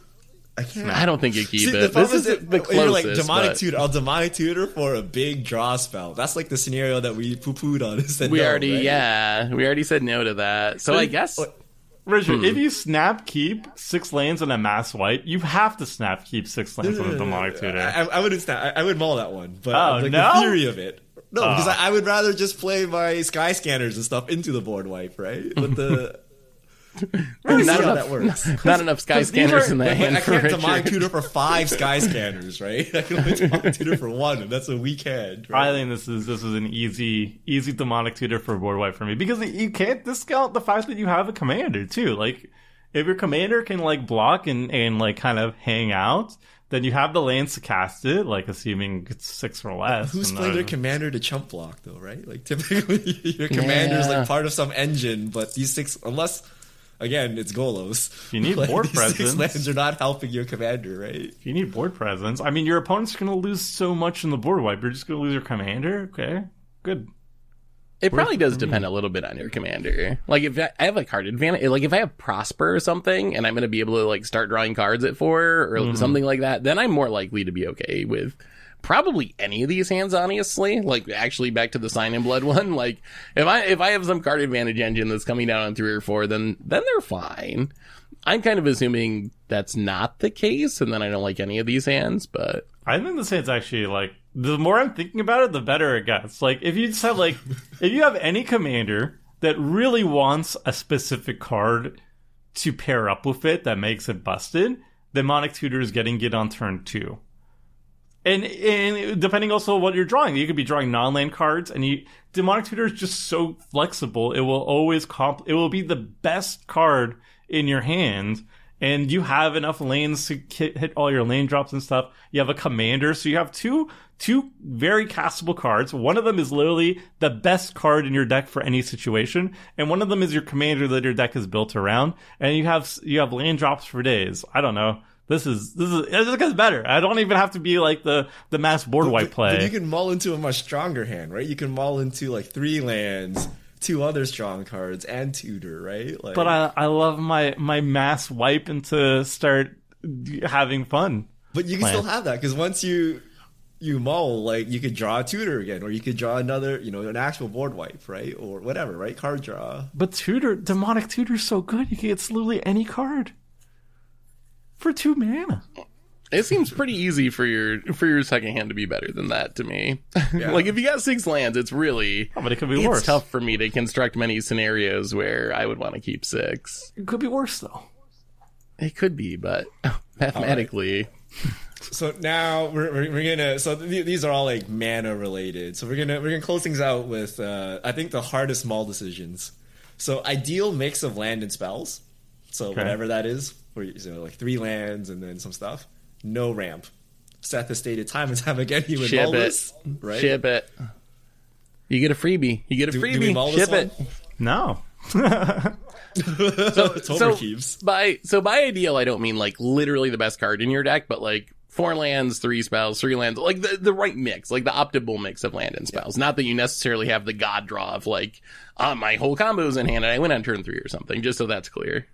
I can't. I don't think you keep See, it. problem This is that the oh, you're like demonic but tutor. I'll demonic tutor for a big draw spell. That's like the scenario that we poo pooed on. and said we no, already, right? yeah, we already said no to that. So I guess oh, Richard, hmm. if you snap keep six lanes and a mass white, you have to snap keep six lanes on a demonic tutor. I, I wouldn't. Snap, I, I would maul that one, but Oh, like no? the theory of it. No, because Oh. I, I would rather just play my sky scanners and stuff into the board wipe, right? But the Really see not enough, that works. not enough sky 'cause these scanners are- in the But hand I for can't Richard. demonic tutor for five sky scanners, right? I can only demonic tutor for one, and that's a weak hand. Right? I think this is this is an easy easy demonic tutor for board wipe for me because you can't discount the fact that you have a commander too. Like if your commander can like block and and like kind of hang out, then you have the lands to cast it. Like assuming it's six or less. Who's and, playing uh, their commander to chump block though, right? Like typically your commander is Yeah. like part of some engine, but these six, unless again it's Golos, You need like, board these Six presence. lands are not helping your commander, right? If you need board presence, I mean, your opponent's going to lose so much in the board wipe. You're just going to lose your commander. Okay, good. It probably does depend a little bit on your commander. Like if I I have a card advantage, like if I have Prosper or something, and I'm going to be able to like start drawing cards at four or mm-hmm. something like that, then I'm more likely to be okay with probably any of these hands. Honestly, like actually back to the Sign in Blood one, like if I if I have some card advantage engine that's coming down on three or four, then then they're fine. I'm kind of assuming that's not the case, and then I don't like any of these hands, but I think this hand's actually like the more I'm thinking about it, the better it gets. Like if you just have like if you have any commander that really wants a specific card to pair up with it that makes it busted, demonic tutor is getting it on turn two. And and depending also what you're drawing, you could be drawing non-land cards, and you demonic tutor is just so flexible. It will always comp. It will be the best card in your hand, and you have enough lanes to hit all your lane drops and stuff. You have a commander, so you have two two very castable cards. One of them is literally the best card in your deck for any situation, and one of them is your commander that your deck is built around. And you have you have lane drops for days. I don't know. This is this is it gets better. I don't even have to be like the the mass board wipe play. But you can mull into a much stronger hand, right? You can mull into like three lands, two other strong cards, and tutor, right? Like, but I I love my my mass wipe and to start having fun. But you can plan. still have that because once you you mull, like you could draw a tutor again, or you could draw another, you know, an actual board wipe, right, or whatever, right? Card draw. But tutor demonic tutor's so good. You can get literally any card for two mana. It seems pretty easy for your for your second hand to be better than that to me. Yeah. like if you got six lands, it's really Oh, but it could be it's worse. tough for me to construct many scenarios where I would want to keep six. It could be worse though. It could be, but mathematically, So now we're, we're, we're gonna. So th- these are all like mana related. So we're gonna we're gonna close things out with uh, I think the hardest mull decisions. So ideal mix of land and spells. So whatever that is, where you know, like three lands and then some stuff. No ramp. Seth has stated time and time again he would ship mull it, this, right? ship it. You get a freebie. You get a Do- do freebie. we mull this ship one? it. No. it's overkeeps. by so by ideal, I don't mean like literally the best card in your deck, but like four lands, three spells, three lands, like the the right mix, like the optimal mix of land and spells. Not that you necessarily have the god draw of like, uh, my whole combo combo's in hand and I went on turn three or something. Just so that's clear.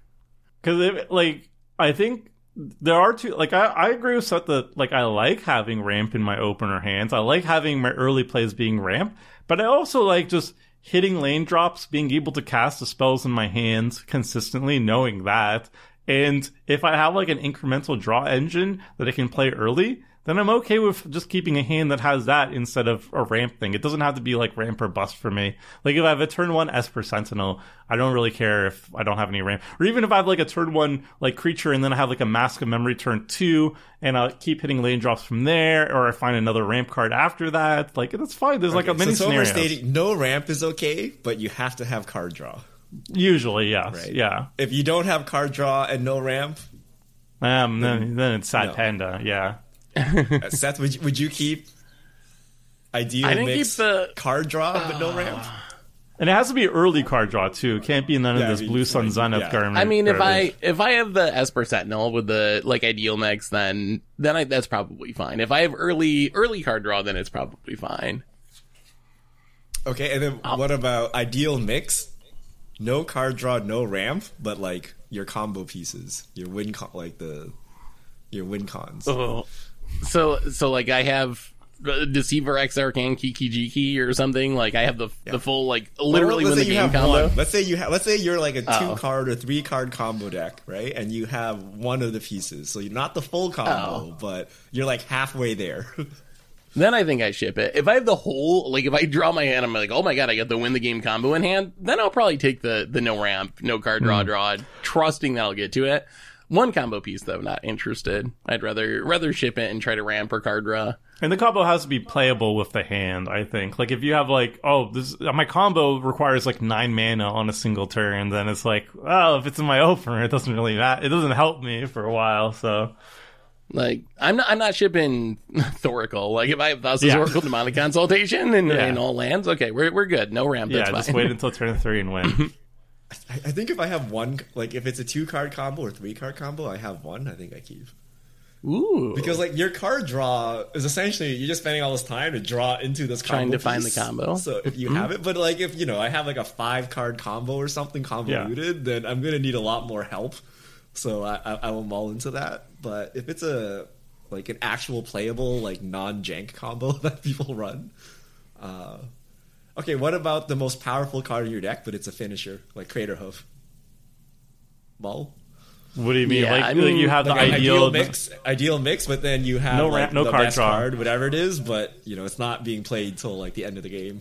Because like I think there are two. Like I, I agree with Seth that like I like having ramp in my opener hands. I like having my early plays being ramp, but I also like just hitting lane drops, being able to cast the spells in my hands consistently, knowing that. And if I have like an incremental draw engine that I can play early, then I'm okay with just keeping a hand that has that instead of a ramp thing. It doesn't have to be like ramp or bust for me. Like if I have a turn one Esper Sentinel, I don't really care if I don't have any ramp. Or even if I have like a turn one like creature and then I have like a Mask of Memory turn two and I'll keep hitting lane drops from there, or I find another ramp card after that. Like that's fine. There's like a many so overstating, no ramp is okay, but you have to have card draw. Usually, yes. Right. Yeah. If you don't have card draw and no ramp, Um then, then it's Sad No. Panda, yeah. Uh, Seth, would you, would you keep ideal I didn't mix keep the- card draw but no ramp? And it has to be early card draw too. It can't be none of Yeah, I this blue sun like, Zenith yeah. garment. I mean, if I if I have the Esper Sentinel with the like ideal mix, then then I, that's probably fine. If I have early early card draw, then it's probably fine. Okay, and then what about ideal mix? No card draw, no ramp, but like your combo pieces, your win con, like the your win cons. Oh. So so like I have uh, Deceiver X Arcane Kiki Jiki or something. Like I have the the full like literally let's win the game combo. one. Let's say you have. Let's say you're like a two Oh. card or three card combo deck, right? And you have one of the pieces, so you're not the full combo, Oh. but you're like halfway there. Then I think I ship it. If I have the whole, like, if I draw my hand, I'm like, oh my god, I got the win the game combo in hand. Then I'll probably take the the no ramp, no card draw, draw, trusting that I'll get to it. One combo piece though, not interested. I'd rather rather ship it and try to ramp or card draw. And the combo has to be playable with the hand, I think. Like if you have like, oh, this my combo requires like nine mana on a single turn, then it's like, well, if it's in my opener, it doesn't really matter. It doesn't help me for a while. So Like I'm not I'm not shipping Thoracle. Like if I have Thassa's Yeah. Oracle Demonic Consultation and, Yeah. and all lands, okay, we're we're good. No ramp. yeah, just wait until turn three and win. I, I think if I have one, like if it's a two card combo or three card combo, I have one. I think I keep Ooh. because like your card draw is essentially you're just spending all this time to draw into this Trying to find the combo. So if you have it, but like if you know I have like a five card combo or something convoluted, then I'm gonna need a lot more help. So I, I, I will mull into that. But if it's a like an actual playable like non jank combo that people run, uh, okay. What about the most powerful card in your deck, but it's a finisher like Craterhoof? Mull. what do you mean? Yeah, like, I like, mean, you have like the an ideal, ideal mix, ideal mix, but then you have No like, ramp, no the card best draw. card, whatever it is. But you know, it's not being played till like the end of the game.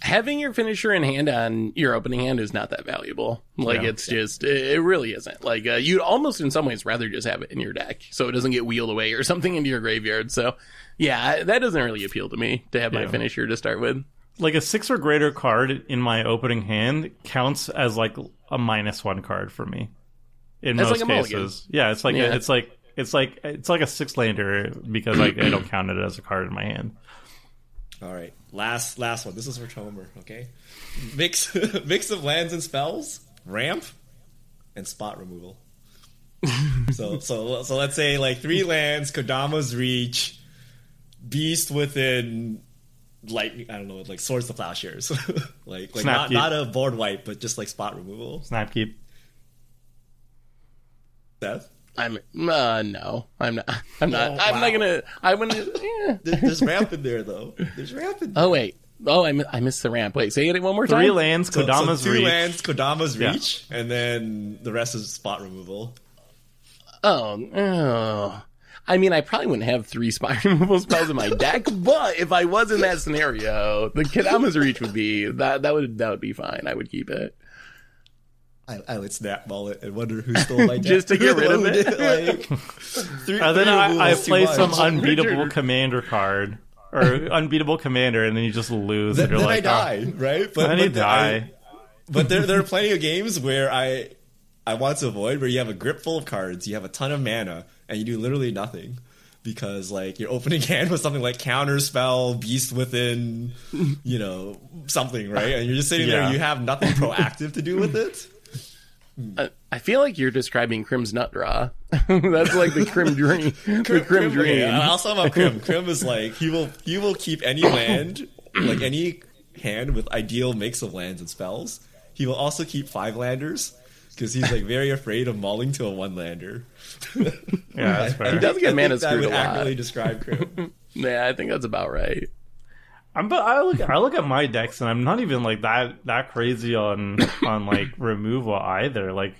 having your finisher in hand on your opening hand is not that valuable. Like Yeah. it's just it, it really isn't. Like uh, you'd almost in some ways rather just have it in your deck so it doesn't get wheeled away or something into your graveyard. So yeah, that doesn't really appeal to me to have my finisher to start with. Like a six or greater card in my opening hand counts as like a minus one card for me. In That's most like a mulligan. cases, yeah, it's like Yeah. it's like it's like it's like a six lander because like I don't count it as a card in my hand. All right, last last one. This is for Tomer. Okay, mix mix of lands and spells, ramp, and spot removal. so so so let's say like three lands, Kodama's reach, beast within lightning. I don't know, like swords to plowshares. like like not Snapkeep. not a board wipe, but just like spot removal. Snapkeep. Seth, I'm uh no, I'm not. I'm not. Oh, I'm wow. not gonna. I wouldn't. Yeah. There- there's ramp in there though. There's ramp in there. Oh wait. Oh, I mi- I missed the ramp. Wait, say it one more time. Three lands, Kodama's So- so Kodama's two reach. lands, Kodama's Yeah. reach, and then the rest is spot removal. Oh, oh. I mean, I probably wouldn't have three spot removal spells in my deck, but if I was in that scenario, the Kodama's reach would be that that would that would be fine. I would keep it. I, I would snap mullet and wonder who stole my deck. Just to get rid of it? like, three, And then three I, I removals too play much. some unbeatable Richard. commander card or unbeatable commander, and then you just lose. Then, and you're then like, I oh. die, right? But, Then you but the- I- die. but there, there are plenty of games where I I want to avoid where you have a grip full of cards, you have a ton of mana, and you do literally nothing. Because like your opening hand was something like counter spell, beast within, you know, something, right? And you're just sitting there, Yeah. you have nothing proactive to do with it. I, I feel like you're describing Crim's Nut Draw. That's like the Crim Dream. the Crim Dream. Yeah, I'll sum up Crim. Crim is like he will he will keep any land, like any hand with ideal mix of lands and spells. He will also keep five landers because he's like very afraid of mauling to a one lander. Yeah, that's fair. He does get mana that screwed would a lot. accurately describe Crim. Yeah, I think that's about right. I'm, but I look, I look at my decks, and I'm not even like that that crazy on on like removal either. Like,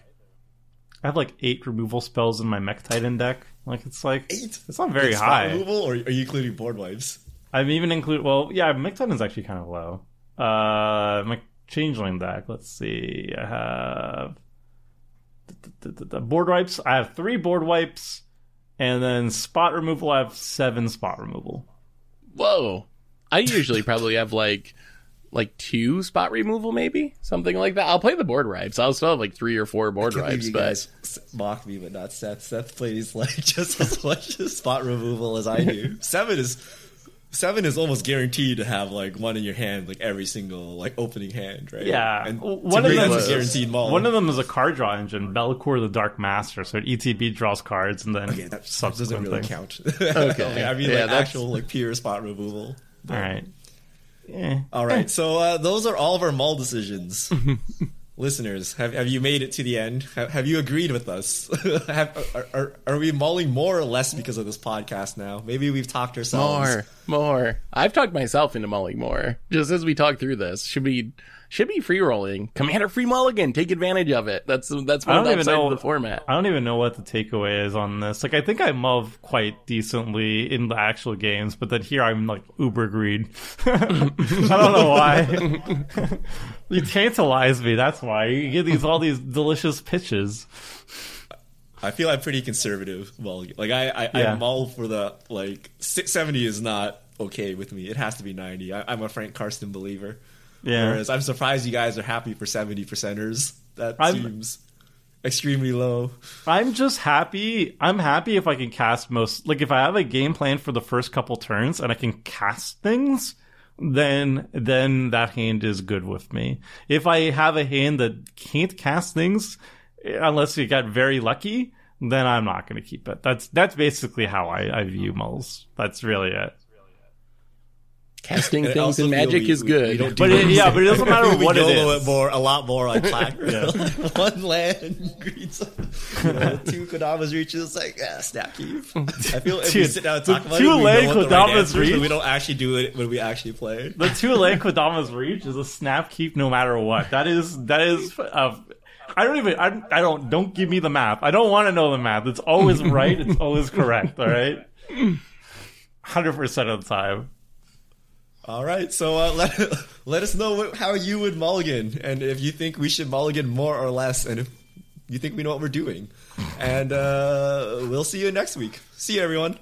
I have like eight removal spells in my Mech Titan deck. Like, it's like Eight. It's not very Like, spot high. removal, or are you including board wipes? I've even included. Well, yeah, Mech Titan's actually kind of low. Uh, my Changeling deck. Let's see. I have board wipes. I have three board wipes, and then spot removal. I have seven spot removal. Whoa. I usually probably have like like two spot removal, maybe something like that. I'll play the board wipes. I'll still have like three or four board Can't believe rides, you but guys s- mock me, but not Seth. Seth plays like just as much spot removal as I do. Seven is seven is almost guaranteed to have like one in your hand, like every single like opening hand, right? Yeah, and one of them is- a guaranteed maul. One of them is a card draw engine, Be'lakor the Dark Master. So ETB draws cards and then okay, that, that subsequent doesn't really things. count. Okay. I mean Yeah, like that's- actual like pure spot removal. All right. Yeah. All right, so uh, those are all of our mull decisions. Listeners, have, have you made it to the end? Have, have you agreed with us? have, are, are, are we mulling more or less because of this podcast now? Maybe we've talked ourselves. more, more. I've talked myself into mulling more. Just as we talk through this, should we should be free rolling. Commander free mulligan, take advantage of it. That's that's one I of the don't even know- of the format. I don't even know what the takeaway is on this. Like, I think I muv quite decently in the actual games, but then here I'm like uber greed. I don't know why. you tantalize me. That's why you get these all these delicious pitches. I feel I'm pretty conservative. Well, like I, I, Yeah. I'm all for the like six seventy is not okay with me. It has to be ninety. I, I'm a Frank Karsten believer. Yeah. Whereas I'm surprised you guys are happy for seventy percenters. That I'm- seems extremely low. I'm just happy. I'm happy if I can cast most. Like if I have a game plan for the first couple turns and I can cast things, then then that hand is good with me. If I have a hand that can't cast things, unless you got very lucky, then I'm not going to keep it. That's that's basically how I, I view mulls. That's really it. Casting And things also in feel Magic we- is we- good. we don't do But it, yeah, but it doesn't matter we what it YOLO is. it more, a lot more like clack. One land, greets, you know, two Kodama's reaches, like yeah, snap keep. I feel if we sit down and the talk about two it, we land know what the right Kodama's answer is, but reach- we don't actually do it when we actually play. The two leg Kodama's reach is a snap keep no matter what. That is that is. Uh, I don't even. I, I don't. Don't give me the map. I don't want to know the map. It's always right. It's always correct. All right. Hundred percent of the time. All right, so uh, let let us know what, how you would mulligan, and if you think we should mulligan more or less, and if you think we know what we're doing. And uh, we'll see you next week. See you, everyone.